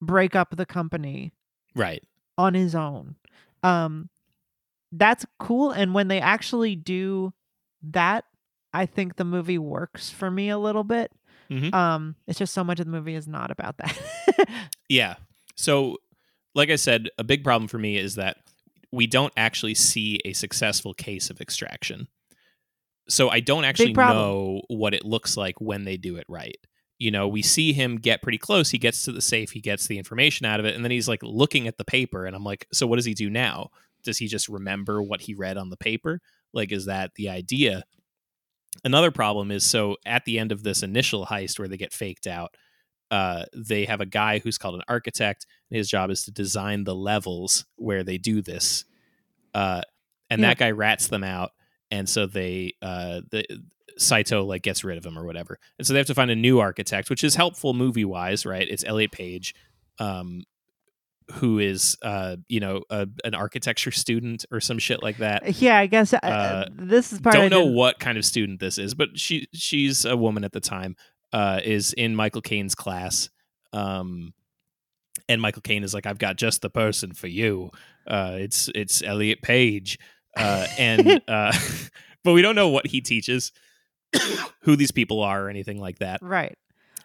break up the company right. on his own. Um that's cool and when they actually do that, I think the movie works for me a little bit. Mhm. Um it's just so much of the movie is not about that. Yeah. So, like I said, a big problem for me is that we don't actually see a successful case of extraction. So I don't actually know what it looks like when they do it right. You know, we see him get pretty close. He gets to the safe, he gets the information out of it, and then he's like looking at the paper. And I'm like, so what does he do now? Does he just remember what he read on the paper? Like, is that the idea? Another problem is so at the end of this initial heist where they get faked out, uh, they have a guy who's called an architect, and his job is to design the levels where they do this. Uh, and Yeah. that guy rats them out, and so they uh, the Saito like gets rid of him or whatever, and so they have to find a new architect, which is helpful movie wise, right? It's Elliot Page, um, who is uh, you know a, an architecture student or some shit like that. yeah, I guess uh, Uh, this is part I Don't know what kind of student this is, but she she's a woman at the time. Uh, is in Michael Caine's class. Um, and Michael Caine is like, "I've got just the person for you. Uh, it's it's Elliot Page," uh, and uh, but we don't know what he teaches, who these people are, or anything like that. Right.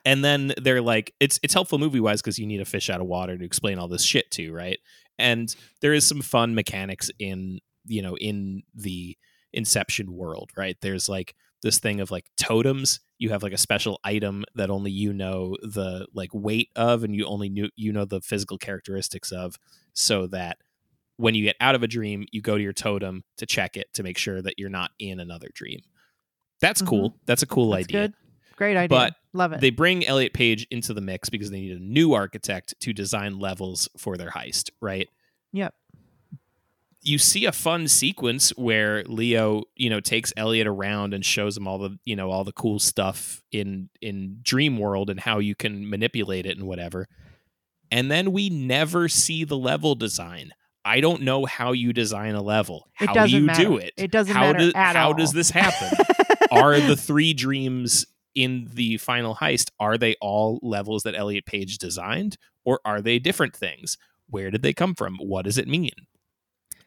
And then they're like, it's it's helpful movie wise because you need a fish out of water to explain all this shit to, right? And there is some fun mechanics in you know in the Inception world, right? There's like this thing of like totems. You have like a special item that only you know the like weight of, and you only knew you know the physical characteristics of, so that when you get out of a dream, you go to your totem to check it to make sure that you're not in another dream. That's Mhm. cool. That's a cool That's idea. good. Great idea. But Love it. They bring Elliot Page into the mix because they need a new architect to design levels for their heist, right? Yep. You see a fun sequence where Leo, you know, takes Elliot around and shows him all the, you know, all the cool stuff in in Dream World and how you can manipulate it and whatever. And then we never see the level design. I don't know how you design a level. It How do you matter. do it? It doesn't how matter do- how all. does this happen? are the three dreams in the final heist are they all levels that Elliot Page designed or are they different things? Where did they come from? What does it mean?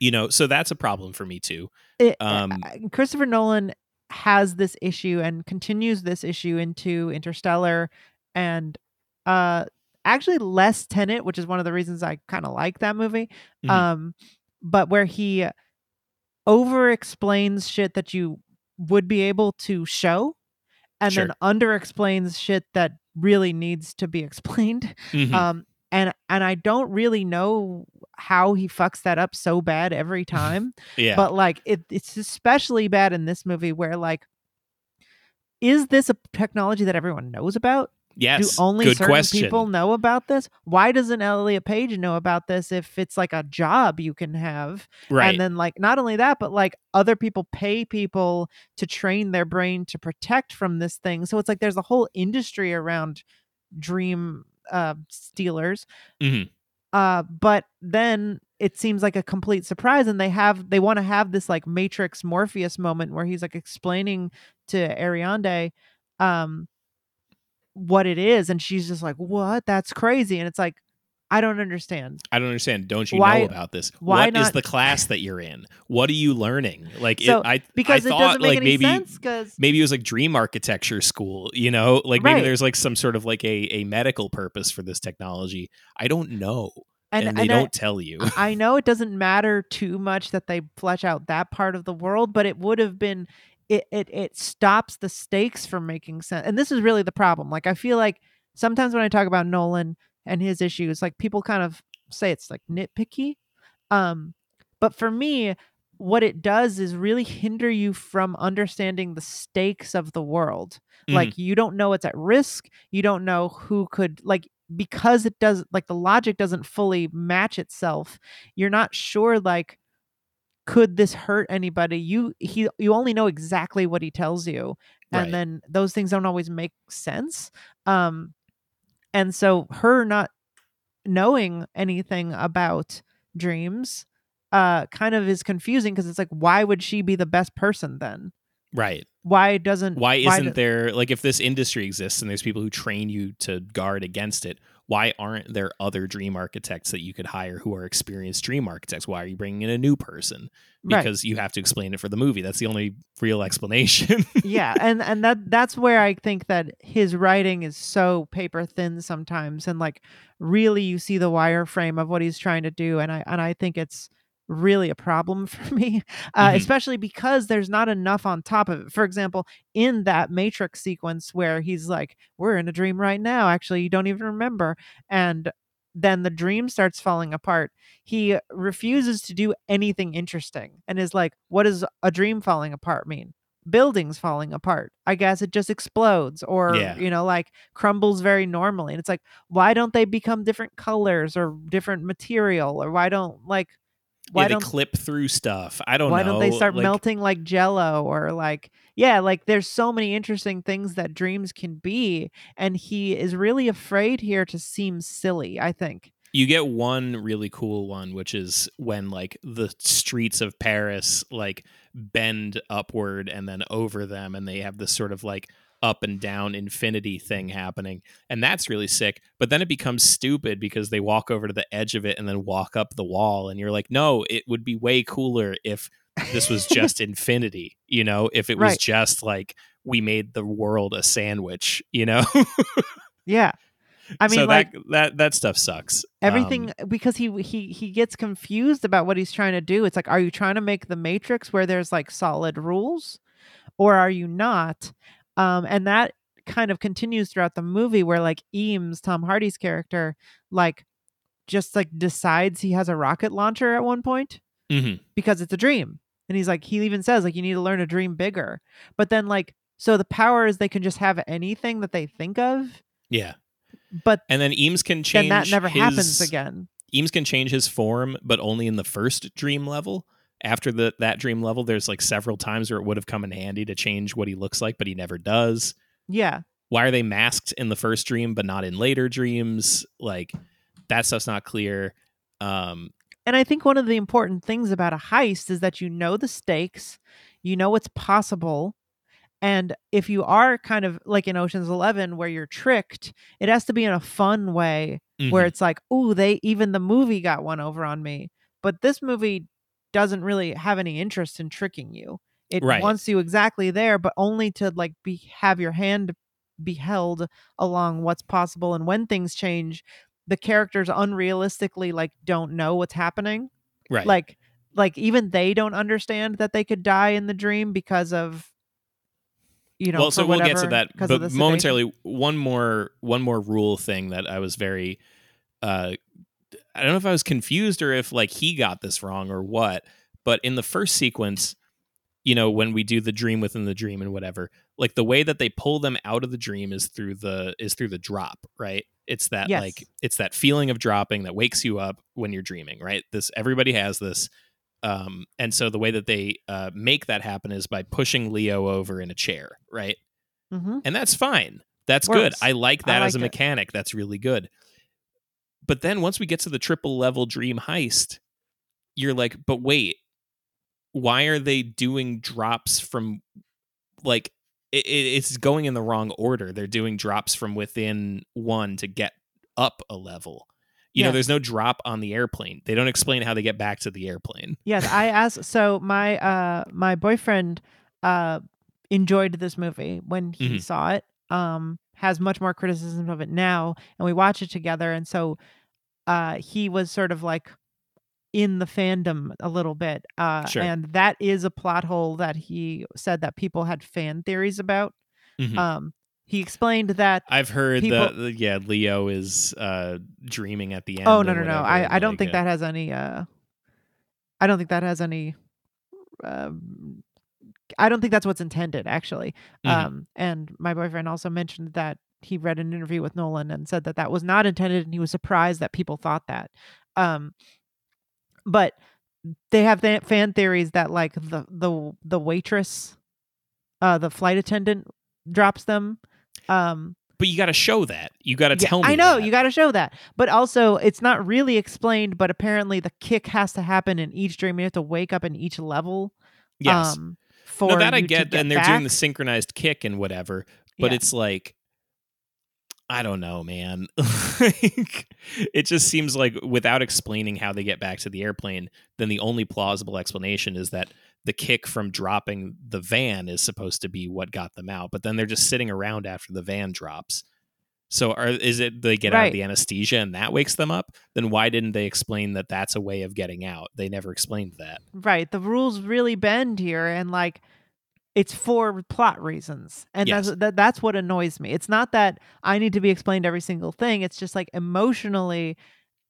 You know, so that's a problem for me too. It- Um, uh, Christopher Nolan has this issue and continues this issue into Interstellar and uh actually less Tenet, which is one of the reasons I kind of like that movie. Mhm. Um but where he over explains shit that you would be able to show and Sure. then under explains shit that really needs to be explained. Mhm. Um and and I don't really know how he fucks that up so bad every time yeah. but like it, it's especially bad in this movie where like is this a technology that everyone knows about yes. do only Good certain question. people know about this why doesn't elliot page know about this if it's like a job you can have right. and then like not only that but like other people pay people to train their brain to protect from this thing so it's like there's a whole industry around dream uh stealers Mhm. uh but then it seems like a complete surprise and they have they want to have this like matrix morpheus moment where he's like explaining to Ariadne um what it is and she's just like what that's crazy and it's like i don't understand I don't understand. Don't you Why- know about this? why What is not- the class that you're in? What are you learning? Like So, it, I because I it thought, doesn't make like any maybe maybe it was like dream architecture school you know like maybe Right. there's like some sort of like a, a medical purpose for this technology i don't know and, and, they and I- don't tell you I know it doesn't matter too much that they flesh out that part of the world, but it would have been it it it stops the stakes from making sense. And this is really the problem. Like I feel like sometimes when I talk about Nolan and his issues, like people kind of say it's like nitpicky. Um but for me, what it does is really hinder you from understanding the stakes of the world. Mhm. Like you don't know it's at risk. You don't know who could like because it does like the logic doesn't fully match itself. You're not sure like could this hurt anybody? You he you only know exactly what he tells you and Right. then those things don't always make sense. Um and so her not knowing anything about dreams uh kind of is confusing because it's like why would she be the best person then? right Why doesn't why isn't do- there like if this industry exists and there's people who train you to guard against it why aren't there other dream architects that you could hire who are experienced dream architects? Why are you bringing in a new person? Right. because you have to explain it for the movie. That's the only real explanation. Yeah and and that that's where i think that his writing is so paper thin sometimes and like really you see the wireframe of what he's trying to do and i and i think it's really a problem for me uh, Mhm. especially because there's not enough on top of it for example in that matrix sequence where he's like we're in a dream right now actually you don't even remember and then the dream starts falling apart he refuses to do anything interesting and is like what does a dream falling apart mean buildings falling apart i guess it just explodes or Yeah. you know like crumbles very normally and it's like why don't they become different colors or different material or why don't like why yeah, they don't clip through stuff. I don't why know Why don't they start like, melting like jello or like yeah like there's so many interesting things that dreams can be and he is really afraid here to seem silly i think. You get one really cool one which is when like the streets of paris like bend upward and then over them and they have this sort of like up and down infinity thing happening and that's really sick but then it becomes stupid because they walk over to the edge of it and then walk up the wall and you're like no it would be way cooler if this was just infinity you know if it was just like we made the world a sandwich you know Yeah. I mean, so like that that that stuff sucks everything Um, because he he he gets confused about what he's trying to do. It's like, are you trying to make the Matrix where there's like solid rules, or are you not? Um, and that kind of continues throughout the movie, where like Eames, Tom Hardy's character, like just like decides he has a rocket launcher at one point mhm. because it's a dream. And he's like, he even says, like, you need to learn to dream bigger. But then, like, so the power is they can just have anything that they think of, yeah but and then eames can change. then that never happens again. Eames can change his form, but only in the first dream level. After the that dream level, there's like several times where it would have come in handy to change what he looks like, but he never does. Yeah. Why are they masked in the first dream but not in later dreams? Like that stuff's not clear. Um, And I think one of the important things about a heist is that you know the stakes, you know what's possible. And if you are kind of like in Ocean's 11 where you're tricked, it has to be in a fun way where mhm. it's like, "Ooh, they even the movie got one over on me." But this movie doesn't really have any interest in tricking you. It Right. wants you exactly there, but only to like be have your hand be held along what's possible and when things change, the characters unrealistically like don't know what's happening right. like like even they don't understand that they could die in the dream because of you know well, so we'll get to whatever- that, but momentarily, one more one more rule thing that I was very, uh, I don't know if I was confused or if like he got this wrong or what. But in the first sequence, you know, when we do the dream within the dream and whatever, like the way that they pull them out of the dream is through the is through the drop, right? It's that Yes. like it's that feeling of dropping that wakes you up when you're dreaming, right? This everybody has this. Um, and so the way that they uh, make that happen is by pushing Leo over in a chair, right? Mm-hmm. and that's fine. That's good. I like I that as a liked it. mechanic. That's really good. But then once we get to the triple level dream heist, you're like, but wait, why are they doing drops from like it, it, it's going in the wrong order? They're doing drops from within one to get up a level. You know, there's no drop on the airplane. They don't explain how they get back to the airplane. Yes, I asked. So my uh my boyfriend uh enjoyed this movie when he Mhm. saw it. Um, has much more criticism of it now, and we watch it together. And so, uh, he was sort of like in the fandom a little bit. Uh, Sure. and that is a plot hole that he said that people had fan theories about. Mhm. Um, he explained that. I've heard people- that yeah, Leo is uh dreaming at the end. Oh no no no! I I don't like, think uh, that has any. Uh, I don't think that has any. Um, I don't think that's what's intended actually. Mhm. Um, and my boyfriend also mentioned that he read an interview with Nolan and said that that was not intended, and he was surprised that people thought that. Um, but they have th- fan theories that like the the the waitress, uh, the flight attendant drops them. Um, But you got to show that. You got to yeah, tell me. I know that. you got to show that, but also it's not really explained. But apparently, the kick has to happen in each dream. You have to wake up in each level. Yes. Um, for no, that I get, get and they're doing the synchronized kick and whatever. But Yeah. it's like, I don't know, man. Like, it just seems like without explaining how they get back to the airplane, then the only plausible explanation is that the kick from dropping the van is supposed to be what got them out. But then they're just sitting around after the van drops. So are, is it they get out of the anesthesia and that wakes them up? Then why didn't they explain that that's a way of getting out? They never explained that. right. The rules really bend here, and like it's for plot reasons, and Yes. that's that, that's what annoys me. It's not that I need to be explained every single thing. It's just like emotionally,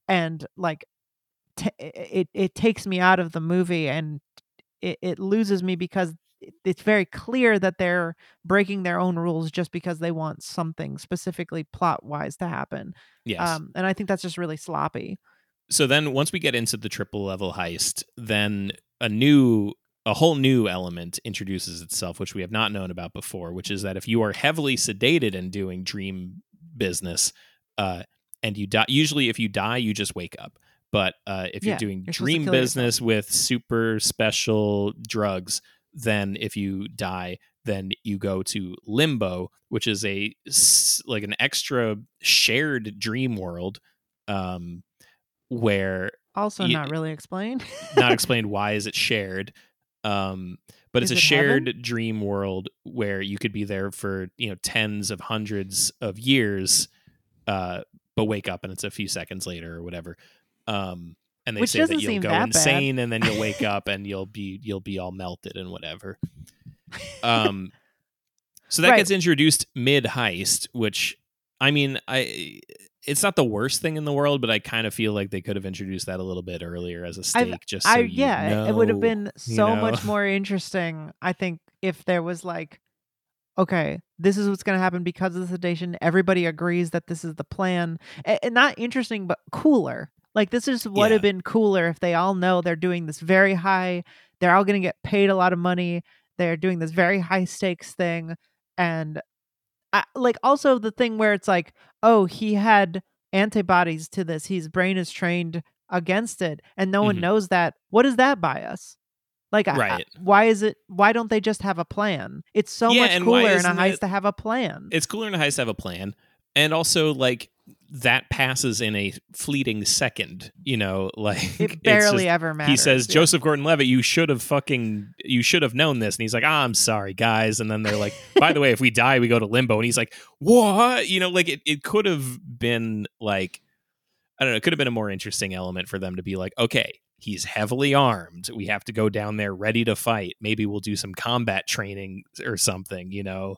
and like t- it it takes me out of the movie, and it, it loses me because it's very clear that they're breaking their own rules just because they want something specifically plot wise to happen. Yes. Um, and I think that's just really sloppy. so then once we get into the triple level heist then a new a whole new element introduces itself which we have not known about before which is that if you are heavily sedated and doing dream business uh and you die usually if you die you just wake up but uh if Yeah, you're doing you're dream kill yourself. business with super special drugs then if you die then you go to Limbo, which is a like an extra shared dream world, um, where Also, you- not really explained. not explained why is it shared um but Is it's a it shared heaven? dream world where you could be there for you know tens of hundreds of years uh but wake up and it's a few seconds later or whatever um and they Which say that you'll go that bad. insane and then you'll wake up and you'll be you'll be all melted and whatever um so that Right. gets introduced mid heist which i mean i it's not the worst thing in the world but i kind of feel like they could have introduced that a little bit earlier as a I've- stake just so I you yeah, it- it would have know, been you so know? much more interesting. I think if there was like, okay, this is what's going to happen because of the sedation. Everybody agrees that this is the plan, A- and not interesting, but cooler. Like this is what would Yeah. have been cooler if they all know they're doing this very high. They're all going to get paid a lot of money. They're doing this very high stakes thing, and I, like also the thing where it's like, oh, he had antibodies to this. His brain is trained against it, and no one Mhm. knows that. What is that bias? Like, I- I- Right. why is it? Why don't they just have a plan? It's so Yeah, much cooler in a heist it- to have a plan. it's cooler in a heist to have a plan and also like that passes in a fleeting second you know like It barely just- ever matters. he says yeah. joseph gordon-levitt you should have fucking you should have known this. And he's like ah, i'm sorry guys. And then they're like by the way if we die we go to limbo. And he's like what? You know like it, it could have been like i don't know it could have been a more interesting element for them to be like okay he's heavily armed. We have to go down there ready to fight. Maybe we'll do some combat training or something you know?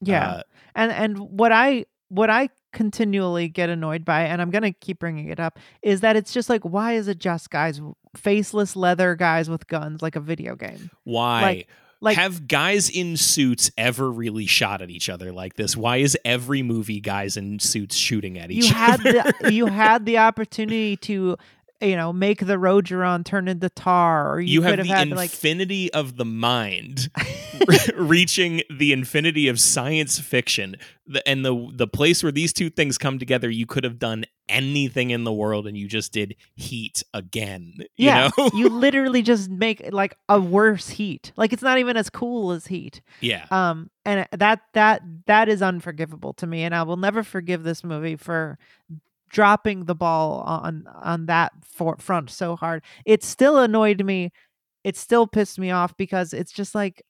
Yeah, Uh, and and what I what I continually get annoyed by, and I'm gonna keep bringing it up, is that it's just like, why is it just guys, faceless leather guys with guns, like a video game? why Like, have guys in suits ever really shot at each other like this? Why is every movie guys in suits shooting at each you had other? the you had the opportunity to you know make the Rogeron turn into tar, or you, you have the had like infinity of the mind reaching the infinity of science fiction the, and the the place where these two things come together you could have done anything in the world and you just did heat again you yeah, know you literally just make like a worse heat. Like it's not even as cool as heat. yeah um and that that that is unforgivable to me and i will never forgive this movie for dropping the ball on on that for, front so hard. It still annoyed me. It still pissed me off because it's just like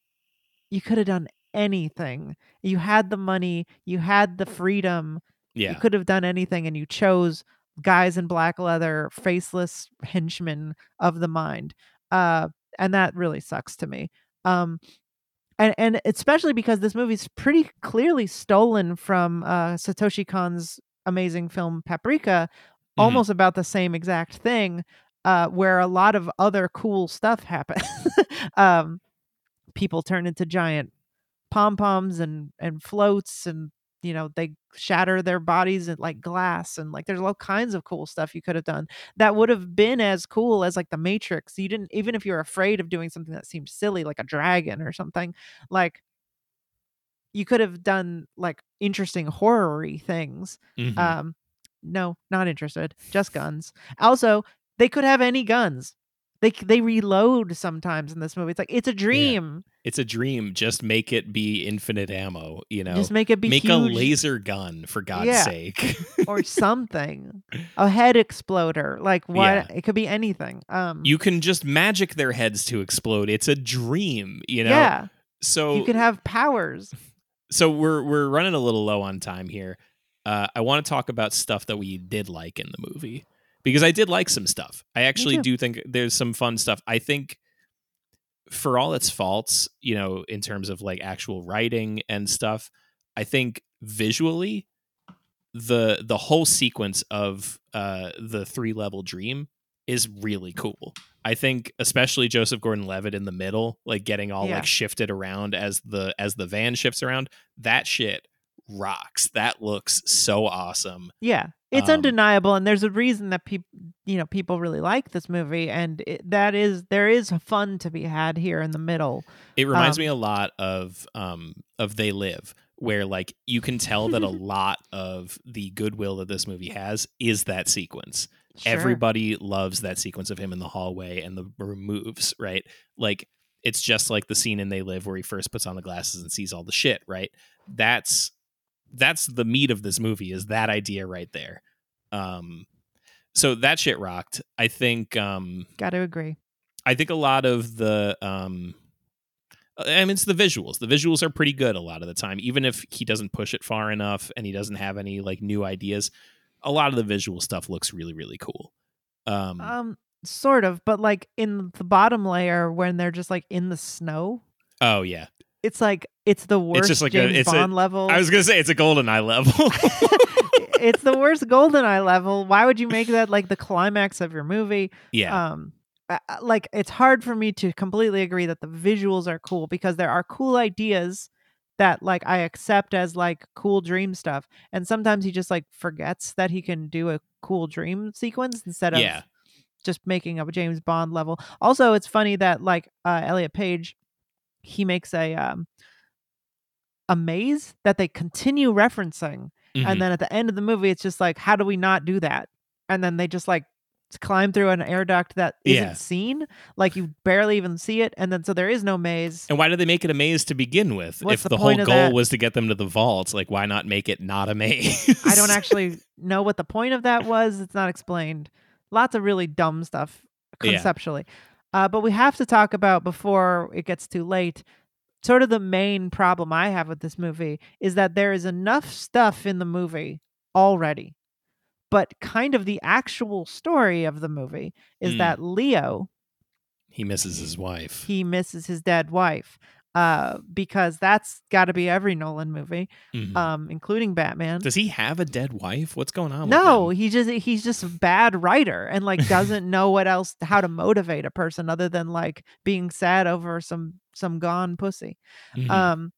you could have done anything. You had the money you had the freedom yeah you could have done anything and you chose guys in black leather faceless henchmen of the mind. Uh and that really sucks to me. Um and and especially because this movie's pretty clearly stolen from uh satoshi kon's amazing film paprika Mhm. almost about the same exact thing uh where a lot of other cool stuff happens um people turn into giant pom poms and and floats and you know they shatter their bodies in like glass and like there's all kinds of cool stuff you could have done that would have been as cool as like the matrix you didn't even if you're afraid of doing something that seemed silly like a dragon or something like you could have done like interesting horror-y things Mhm. um no not interested just guns. Also they could have any guns. They they reload sometimes in this movie it's like it's a dream. It's a dream just make it be infinite ammo you know? Just make it be make a laser gun for god's Yeah. sake. or something. A head exploder like what Yeah. it could be anything um you can just magic their heads to explode it's a dream you know? Yeah. So you could have powers so we're we're running a little low on time here. Uh, i want to talk about stuff that we did like in the movie because i did like some stuff. I actually do think there's some fun stuff. I think for all its faults you know in terms of like actual writing and stuff i think visually the the whole sequence of uh the three level dream is really cool i think especially joseph gordon-levitt in the middle like getting all Yeah. like shifted around as the as the van shifts around that shit rocks that looks so awesome yeah it's Um, undeniable and there's a reason that people you know people really like this movie and it, that is there is fun to be had here in the middle It reminds Um, me a lot of um of They Live, where like you can tell that a lot of the goodwill that this movie has is that sequence. Sure. Everybody loves that sequence of him in the hallway and the moves, right? Like it's just like the scene in They Live where he first puts on the glasses and sees all the shit, right? That's that's the meat of this movie is that idea right there. Um so that shit rocked. I think um Got to agree. I think a lot of the um I mean it's the visuals. The visuals are pretty good a lot of the time even if he doesn't push it far enough and he doesn't have any like new ideas. A lot of the visual stuff looks really really cool. Um, Um, sort of, but like in the bottom layer when they're just like in the snow, oh yeah. it's like it's the worst it's just like a- James it's a- Bond level. I was going to say it's a golden eye level. it's the worst Goldeneye level. Why would you make that like the climax of your movie? yeah. Um, like it's hard for me to completely agree that the visuals are cool because there are cool ideas that like I accept as like cool dream stuff, and sometimes he just like forgets that he can do a cool dream sequence instead of Yeah. just making up a James Bond level. Also, it's funny that like uh, Elliot Page, he makes a um a maze that they continue referencing Mhm. and then at the end of the movie it's just like how do we not do that and then they just like climb through an air duct that isn't Yeah. seen like you barely even see it and then so there is no maze And why did they make it a maze to begin with? What's if the the, whole goal that? was to get them to the vault, like why not make it not a maze? i don't actually know what the point of that was it's not explained lots of really dumb stuff Yeah. conceptually uh, but we have to talk about before it gets too late sort of the main problem i have with this movie is that there is enough stuff in the movie already but kind of the actual story of the movie is Mm. that leo he misses his wife. he misses his dead wife uh because that's got to be every nolan movie Mhm. um including batman Does he have a dead wife? What's going on? no he just he's just a bad writer and like doesn't know what else how to motivate a person other than like being sad over some some gone pussy Mhm. um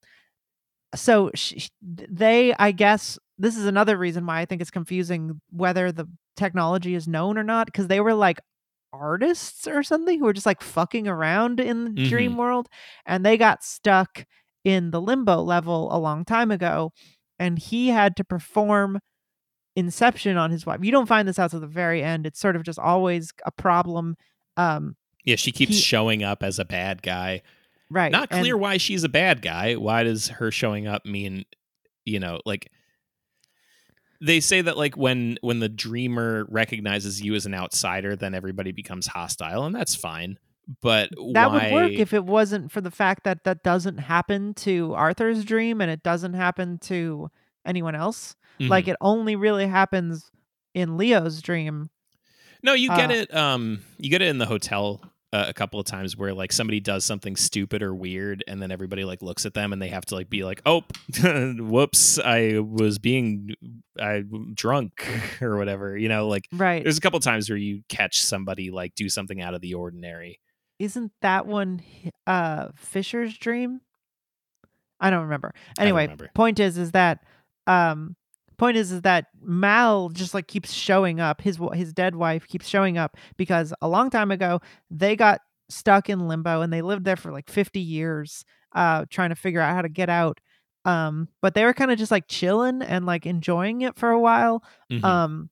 so sh- sh- they i guess this is another reason why i think it's confusing whether the technology is known or not because they were like artists or something who were just like fucking around in the dream Mhm. world and they got stuck in the limbo level a long time ago and he had to perform inception on his wife you don't find this out to the very end it's sort of just always a problem um yeah, she keeps he- showing up as a bad guy. Right Not and- clear why she's a bad guy. Why does her showing up mean, you know, like they say that like when when the dreamer recognizes you as an outsider, then everybody becomes hostile, and that's fine. But that why, would work if it wasn't for the fact that that doesn't happen to Arthur's dream and it doesn't happen to anyone else. Mhm. Like it only really happens in Leo's dream. No, you get Uh, it. Um, you get it in the hotel uh, a couple of times where like somebody does something stupid or weird, and then everybody like looks at them and they have to like be like, "Oh, whoops, I was being I drunk or whatever." You know, like Right. there's a couple times where you catch somebody like do something out of the ordinary. Isn't that one uh Fisher's dream? I don't remember. don't Anyway, remember. point is is that um point is is that Mal just like keeps showing up. His his dead wife keeps showing up because a long time ago they got stuck in limbo and they lived there for like 50 years uh trying to figure out how to get out. Um but they were kind of just like chilling and like enjoying it for a while. Mhm. Um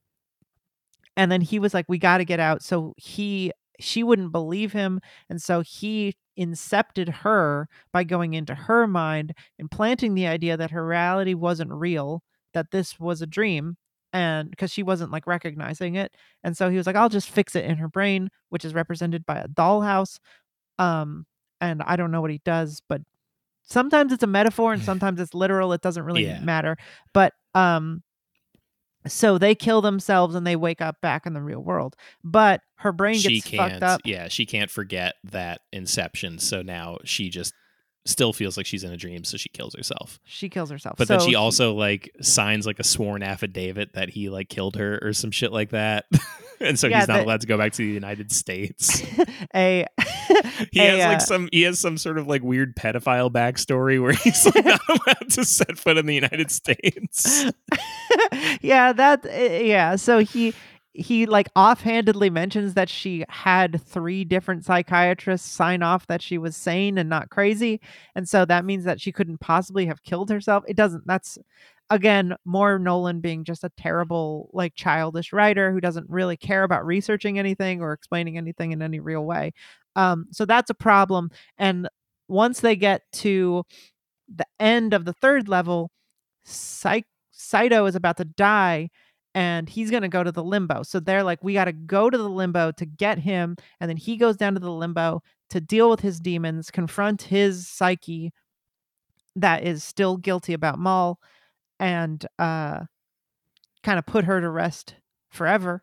and then he was like we got to get out so he she wouldn't believe him and so he incepted her by going into her mind and planting the idea that her reality wasn't real that this was a dream and because she wasn't like recognizing it and so he was like i'll just fix it in her brain which is represented by a dollhouse um and i don't know what he does but sometimes it's a metaphor and sometimes it's literal it doesn't really Yeah. matter but um so they kill themselves and they wake up back in the real world but her brain she gets can't. fucked up Yeah, she can't forget that inception. So now she just still feels like she's in a dream, so she kills herself. she kills herself But then So she he- also like signs like a sworn affidavit that he like killed her or some shit like that. and so Yeah, he's not the- allowed to go back to the United States. a He a, has like uh, some he has some sort of like weird pedophile backstory where he's like not allowed to set foot in the United States. yeah that uh, yeah so he he like offhandedly mentions that she had three different psychiatrists sign off that she was sane and not crazy and so that means that she couldn't possibly have killed herself it doesn't that's again more nolan being just a terrible like childish writer who doesn't really care about researching anything or explaining anything in any real way Um, so that's a problem. And once they get to the end of the third level, Psy- Saito is about to die and he's going to go to the limbo. So they're like, we got to go to the limbo to get him. And then he goes down to the limbo to deal with his demons, confront his psyche that is still guilty about Mal, and uh, kind of put her to rest forever.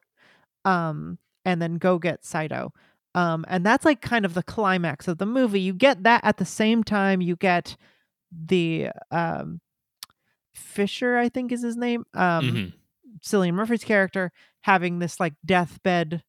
Um, and then go get Saito. Um, and that's like kind of the climax of the movie. You get that at the same time you get the um, Fisher, I think is his name. Um, Mhm. Cillian Murphy's character having this like deathbed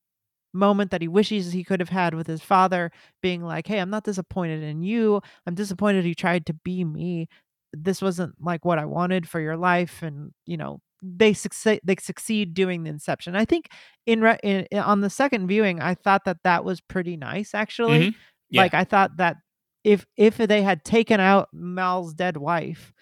moment that he wishes he could have had with his father, being like, Hey, I'm not disappointed in you. I'm disappointed you tried to be me. This wasn't like what I wanted for your life. And, you know, they succeed they succeed doing the inception. I think in, re- in on the second viewing, I thought that that was pretty nice actually. Mhm. Yeah. Like I thought that if if they had taken out Mal's dead wife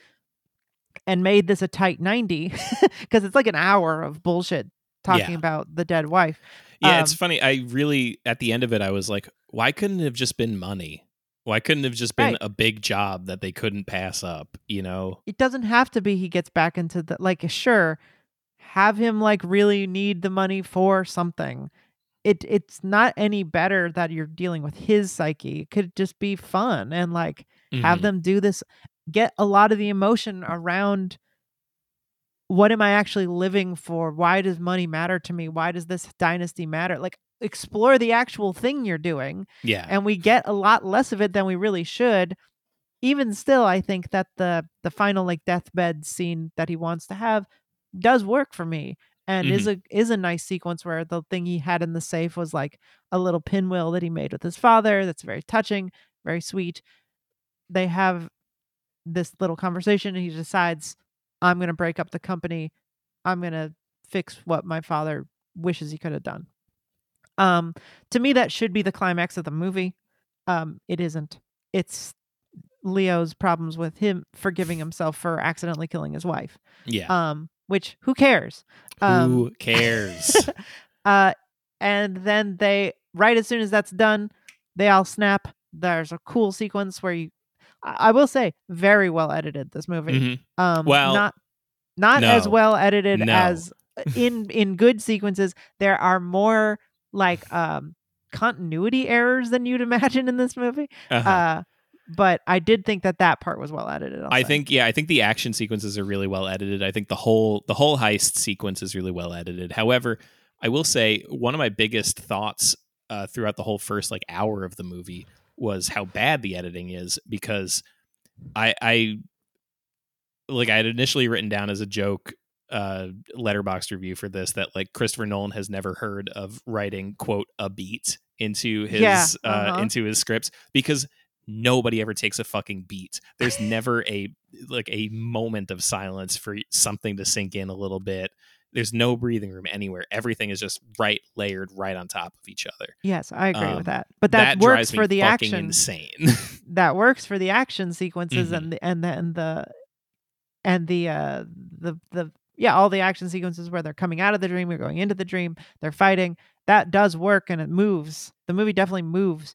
and made this a tight 90 because it's like an hour of bullshit talking Yeah. about the dead wife. Yeah, it's Um, funny. I really at the end of it, I was like, why couldn't it have just been money? Why couldn't it have just been Right. a big job that they couldn't pass up? You know? It doesn't have to be he gets back into the like sure have him like really need the money for something. It it's not any better that you're dealing with his psyche. It could just be fun and like have Mhm. them do this get a lot of the emotion around what am i actually living for? Why does money matter to me? Why does this dynasty matter? Like explore the actual thing you're doing yeah. and we get a lot less of it than we really should. Even still i think that the the final like deathbed scene that he wants to have does work for me and is mm-hmm. a is a nice sequence where the thing he had in the safe was like a little pinwheel that he made with his father that's very touching very sweet. They have this little conversation and he decides i'm going to break up the company. I'm going to fix what my father wishes he could have done. Um to me that should be the climax of the movie. Um it isn't. It's leo's problems with him forgiving himself for accidentally killing his wife. Yeah. um which who cares? Um Who cares? uh and then they right as soon as that's done they all snap. There's a cool sequence where you i, I will say very well edited this movie Mhm. um Well, not not as well edited No. as in in good sequences there are more like um continuity errors than you'd imagine in this movie Uh-huh. uh but i did think that that part was well edited I'll I say. think yeah, I think the action sequences are really well edited. I think the whole the whole heist sequence is really well edited. However, I will say one of my biggest thoughts uh, throughout the whole first like hour of the movie was how bad the editing is because I I like I had initially written down as a joke uh Letterboxd review for this that like Christopher Nolan has never heard of writing quote a beat into his Yeah, uh uh-huh. into his scripts because nobody ever takes a fucking beat. There's never a like a moment of silence for something to sink in a little bit. There's no breathing room anywhere. Everything is just right layered right on top of each other. yes i agree um, with that but that, works drives me for the action insane. that works for the action sequences Mhm. and the and the and the and the uh the the yeah all the action sequences where they're coming out of the dream they're going into the dream they're fighting that does work and it moves the movie definitely moves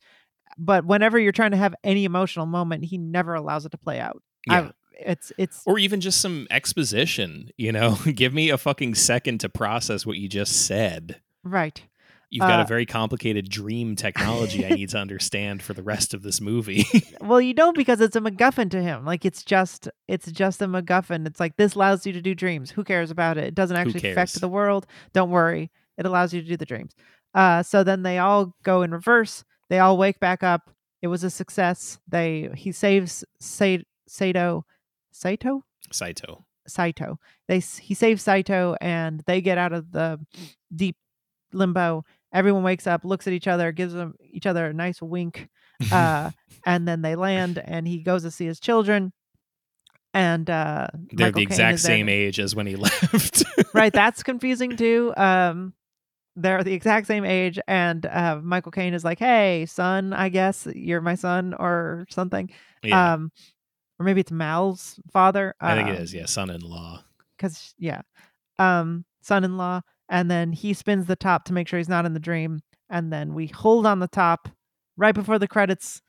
but whenever you're trying to have any emotional moment he never allows it to play out yeah. It's it's or even just some exposition, you know? Give me a fucking second to process what you just said. right. You've got Uh, a very complicated dream technology I need to understand for the rest of this movie. well you don't because it's a macguffin to him. Like it's just it's just a macguffin. It's like this allows you to do dreams. Who cares about it? It doesn't actually affect the world. Don't worry. It allows you to do the dreams. Uh so then they all go in reverse. They all wake back up. It was a success. They he saves Sa- sato saito? Saito. saito. They he saves saito and they get out of the deep limbo. Everyone wakes up looks at each other gives them each other a nice wink uh, and then they land and he goes to see his children. And uh They're Michael the exact there same to- age as when he left. right that's confusing too. Um they're the exact same age and uh michael caine is like hey son i guess you're my son or something. Yeah, um or maybe it's mal's father I think it um. Yeah, son-in-law. because yeah um son-in-law and then he spins the top to make sure he's not in the dream and then we hold on the top right before the credits,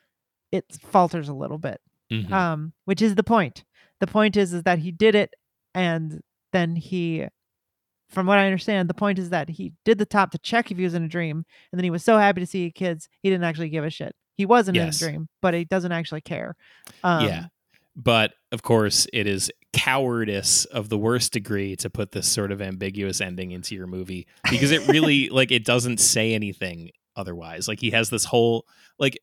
it falters a little bit. Mhm. Um, which is the point. The point is is that he did it, and then he, from what I understand, the point is that he did the top to check if he was in a dream, and then he was so happy to see kids, he didn't actually give a shit. He wasn't Yes. in a dream, but he doesn't actually care. Um, yeah. But of course, it is cowardice of the worst degree to put this sort of ambiguous ending into your movie because it really like it doesn't say anything otherwise. Like he has this whole like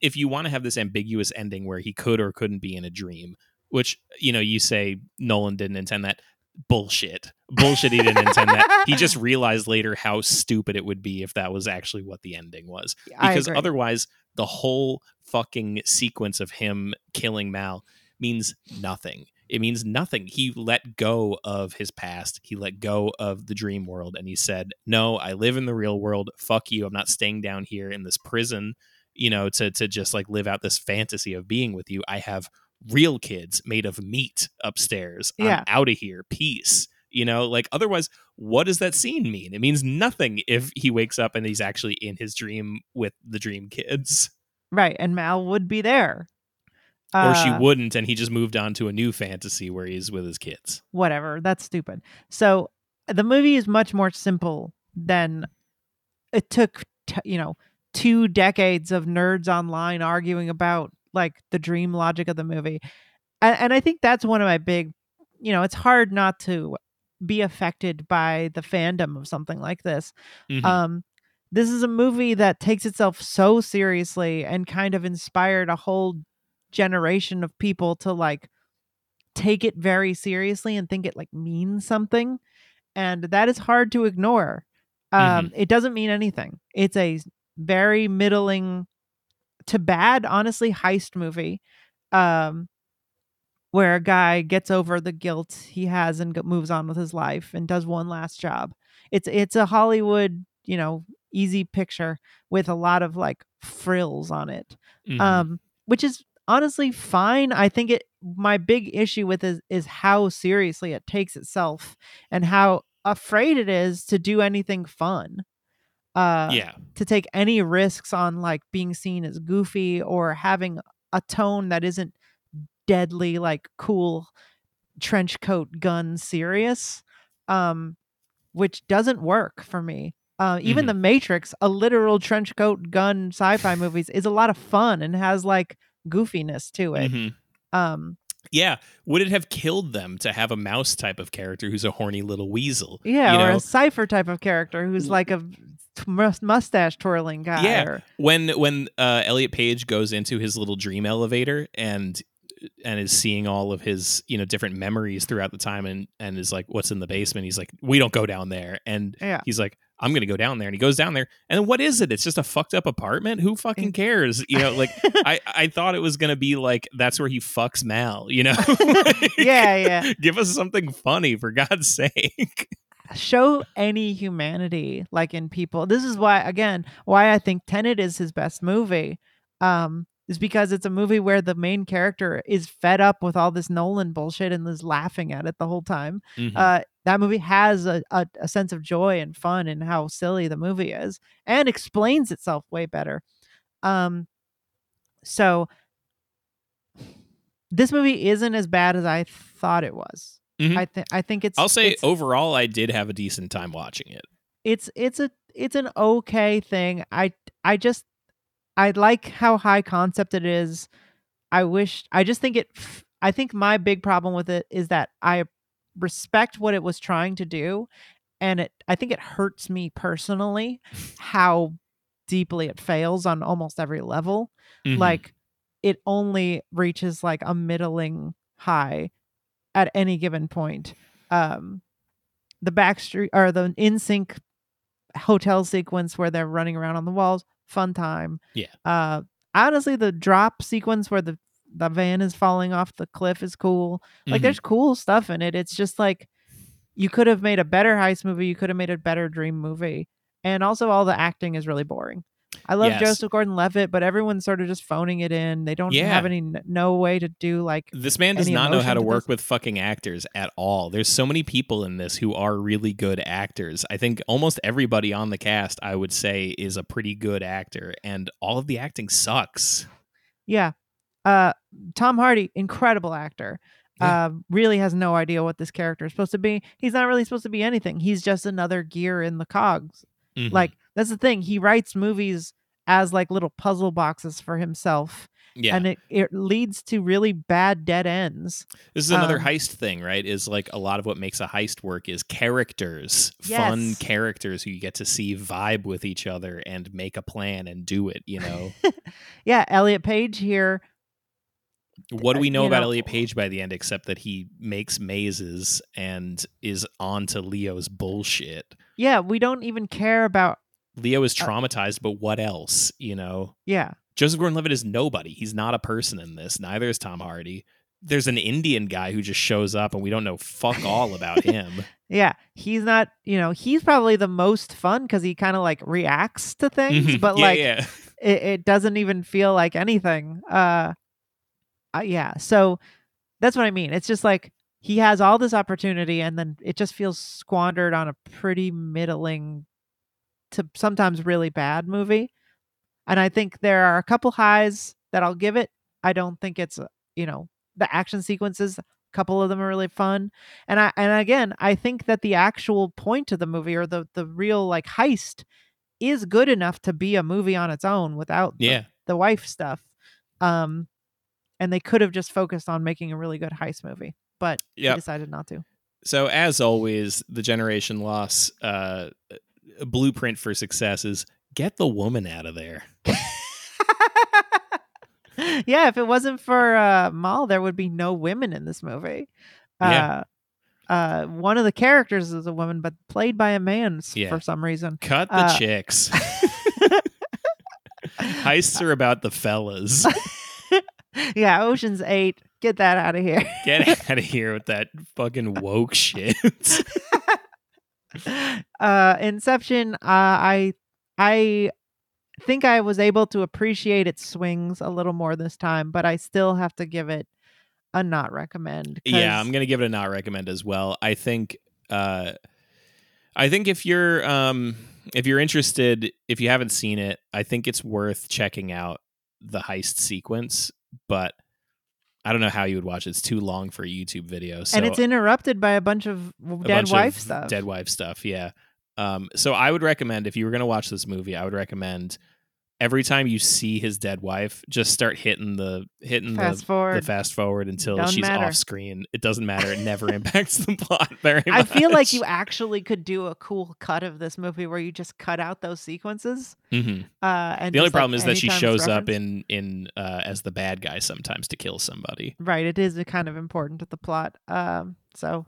if you want to have this ambiguous ending where he could or couldn't be in a dream, which you know, you say Nolan didn't intend that. Bullshit. Bullshit he didn't intend that. He just realized later how stupid it would be if that was actually what the ending was because otherwise the whole fucking sequence of him killing Mal means nothing. It means nothing. He let go of his past. He let go of the dream world and he said, "No, I live in the real world. Fuck you. I'm not staying down here in this prison, you know, to to just like live out this fantasy of being with you. I have real kids made of meat upstairs. Yeah. I'm out of here. Peace." You know, like otherwise, what does that scene mean? It means nothing if he wakes up and he's actually in his dream with the dream kids. right, and Mal would be there. Or she Uh, wouldn't, and he just moved on to a new fantasy where he's with his kids. whatever. That's stupid. So the movie is much more simple than it took. T- you know, two decades of nerds online arguing about like the dream logic of the movie, and, and I think that's one of my big. You know, it's hard not to be affected by the fandom of something like this. Mhm. Um, this is a movie that takes itself so seriously and kind of inspired a whole generation of people to like take it very seriously and think it like means something and that is hard to ignore. Um it doesn't mean anything. It's a very middling to bad honestly heist movie um where a guy gets over the guilt he has and go- moves on with his life and does one last job. It's it's a hollywood you know easy picture with a lot of like frills on it Mhm. um which is honestly fine i think it my big issue with is is how seriously it takes itself and how afraid it is to do anything fun uh yeah, to take any risks on like being seen as goofy or having a tone that isn't deadly like cool trench coat gun serious um which doesn't work for me uh, even Mhm. the matrix a literal trench coat gun sci-fi movies is a lot of fun and has like goofiness to it Mhm. um yeah. Would it have killed them to have a mouse type of character who's a horny little weasel? yeah you or know? a Cypher type of character who's like a mustache twirling guy Yeah. or- when when uh, Elliot Page goes into his little dream elevator and and is seeing all of his you know different memories throughout the time and and is like what's in the basement? He's like we don't go down there. And yeah. he's like i'm gonna go down there. And he goes down there. And then what is it? It's just a fucked up apartment? Who fucking cares? You know like i i thought it was gonna be like that's where he fucks mal you know? Yeah yeah. give us something funny for god's sake. Show any humanity like in people. This is why again why i think tenet is his best movie. Um is because it's a movie where the main character is fed up with all this nolan bullshit and is laughing at it the whole time Mhm. uh that movie has a, a, a sense of joy and fun and how silly the movie is and explains itself way better um so this movie isn't as bad as i thought it was Mhm. i think i think it's i'll say it's- overall i did have a decent time watching it it's it's a it's an okay thing. I I just I like how high concept it is. I wish I just think it I think my big problem with it is that I respect what it was trying to do and it I think it hurts me personally how deeply it fails on almost every level. Mhm. Like it only reaches like a middling high at any given point. Um the backstreet or the in sync hotel sequence where they're running around on the walls, fun time. Yeah. Uh honestly the drop sequence where the the van is falling off the cliff is cool. Like Mhm. there's cool stuff in it. It's just like you could have made a better heist movie, you could have made a better dream movie. And also all the acting is really boring. I love Yes. Joseph Gordon-Levitt, but everyone's sort of just phoning it in. They don't Yeah. have any no way to do like This man does not know how to to work this? with fucking actors at all. There's so many people in this who are really good actors. I think almost everybody on the cast, I would say, is a pretty good actor, and all of the acting sucks. yeah. Uh Tom Hardy, incredible actor. Yeah. Uh, really has no idea what this character is supposed to be. He's not really supposed to be anything. He's just another gear in the cogs. Mhm. Like that's the thing. He writes movies as like little puzzle boxes for himself, yeah, and it it leads to really bad dead ends. this is another um, heist thing, right? Is like a lot of what makes a heist work is characters, fun characters who you get to see vibe with each other and make a plan and do it. You know, Yeah, Elliot Page here. what do Uh, we know you about know- Elliot Page by the end, except that he makes mazes and is on to Leo's bullshit. Yeah, we don't even care about. Leo is Uh, traumatized, but what else? You know, Yeah, Joseph Gordon-Levitt is nobody. He's not a person in this. Neither is Tom Hardy. There's an Indian guy who just shows up, and we don't know fuck all about him. yeah. He's not. You know, he's probably the most fun because he kind of like reacts to things, Mhm. but yeah, like yeah. it, it doesn't even feel like anything. Uh, uh, yeah. So that's what I mean. It's just like he has all this opportunity, and then it just feels squandered on a pretty middling to sometimes really bad movie. And I think there are a couple highs that I'll give it. I don't think it's uh, you know the action sequences. A couple of them are really fun, and I and again I think that the actual point of the movie or the the real like heist is good enough to be a movie on its own without the, Yeah. the wife stuff. Um, and they could have just focused on making a really good heist movie, but Yep. decided not to. So as always, the generation loss uh, blueprint for success is get the woman out of there. yeah, if it wasn't for uh, Mal, there would be no women in this movie. Yeah. Uh, uh, one of the characters is a woman, but played by a man Yeah. for some reason. Cut the Uh, chicks. Heists are about the fellas. yeah, Ocean's Eight. Get that out of here. Get out of here with that fucking woke shit. uh inception uh i i think i was able to appreciate its swings a little more this time but i still have to give it a not recommend Yeah, I'm gonna give it a not recommend as well. I think uh I think if you're um if you're interested, if you haven't seen it, I think it's worth checking out the heist sequence, but I don't know how you would watch it. It's too long for a YouTube video. So and it's interrupted by a bunch of dead bunch wife of stuff Dead wife stuff, yeah. Um, so I would recommend if you were gonna watch this movie, I would recommend every time you see his dead wife, just start hitting the hitting fast the, forward the fast forward until Doesn't she's matter. off screen. It doesn't matter. It never impacts the plot very much. i feel like you actually could do a cool cut of this movie where you just cut out those sequences Mhm. uh and The only like, problem is that she shows up in in uh, as the bad guy sometimes to kill somebody. right it is kind of important to the plot um so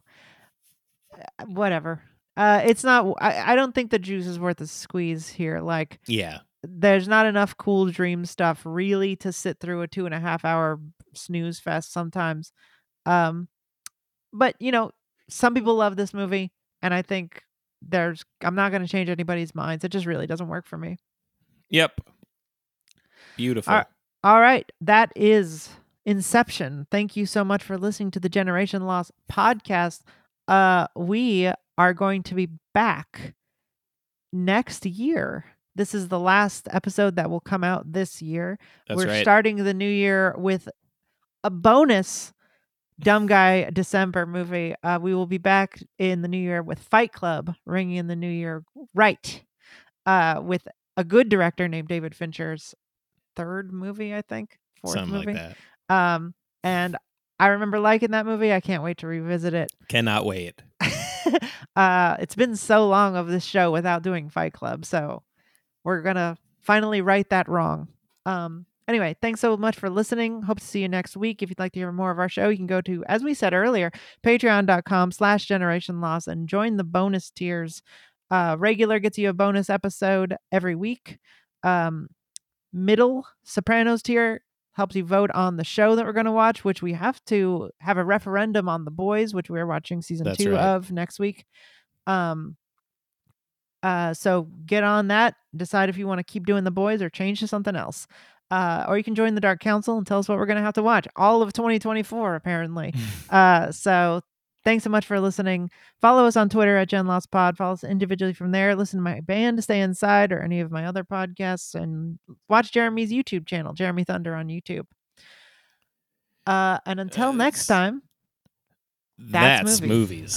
uh, whatever uh it's not I, I don't think the juice is worth a squeeze here like Yeah, there's not enough cool dream stuff really to sit through a two and a half hour snooze fest sometimes um but you know some people love this movie and i think there's i'm not going to change anybody's minds it just really doesn't work for me yep. Beautiful. All All right, that is Inception. Thank you so much for listening to the Generation Loss podcast. Uh we are going to be back next year. This is the last episode that will come out this year. That's We're right. starting the new year with a bonus Dumb Guy December movie. Uh, we will be back in the new year with Fight Club, ringing in the new year right, uh, with a good director named David Fincher's third movie, I think, fourth Something movie. like that. Um, and I remember liking that movie. I can't wait to revisit it. Cannot wait. uh, it's been so long of this show without doing Fight Club, so we're gonna finally right that wrong. Um, anyway, thanks so much for listening. Hope to see you next week. If you'd like to hear more of our show, you can go to, as we said earlier, patreon.com slash generation loss and join the bonus tiers. Uh, regular gets you a bonus episode every week. Um, middle Sopranos tier helps you vote on the show that we're going to watch, which we have to have a referendum on The Boys, which we're watching season That's two right. of next week. Um, Uh, so get on that. Decide if you want to keep doing the boys or change to something else. Uh, or you can join the Dark Council and tell us what we're going to have to watch all of 2024, apparently. uh, so thanks so much for listening. Follow us on Twitter at Gen Loss Pod. Follow us individually from there. Listen to my band, Stay Inside, or any of my other podcasts, and watch Jeremy's YouTube channel, Jeremy Thunder on YouTube. Uh, and until next time, That's, That's movies. movies.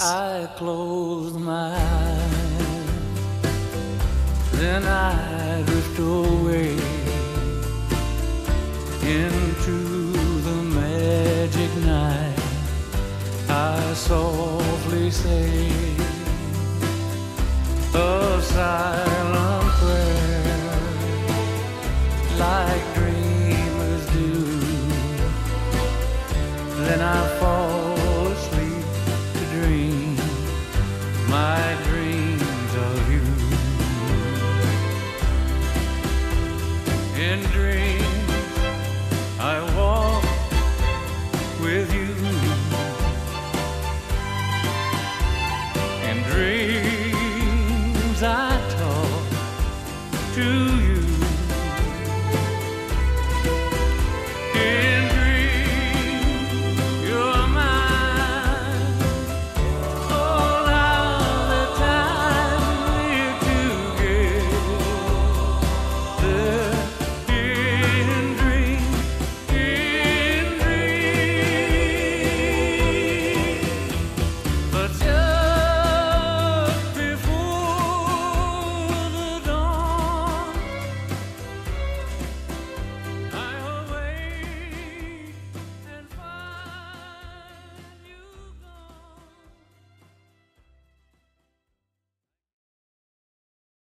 Then I drift away into the magic night. I softly say a silent prayer, like dreamers do. Then I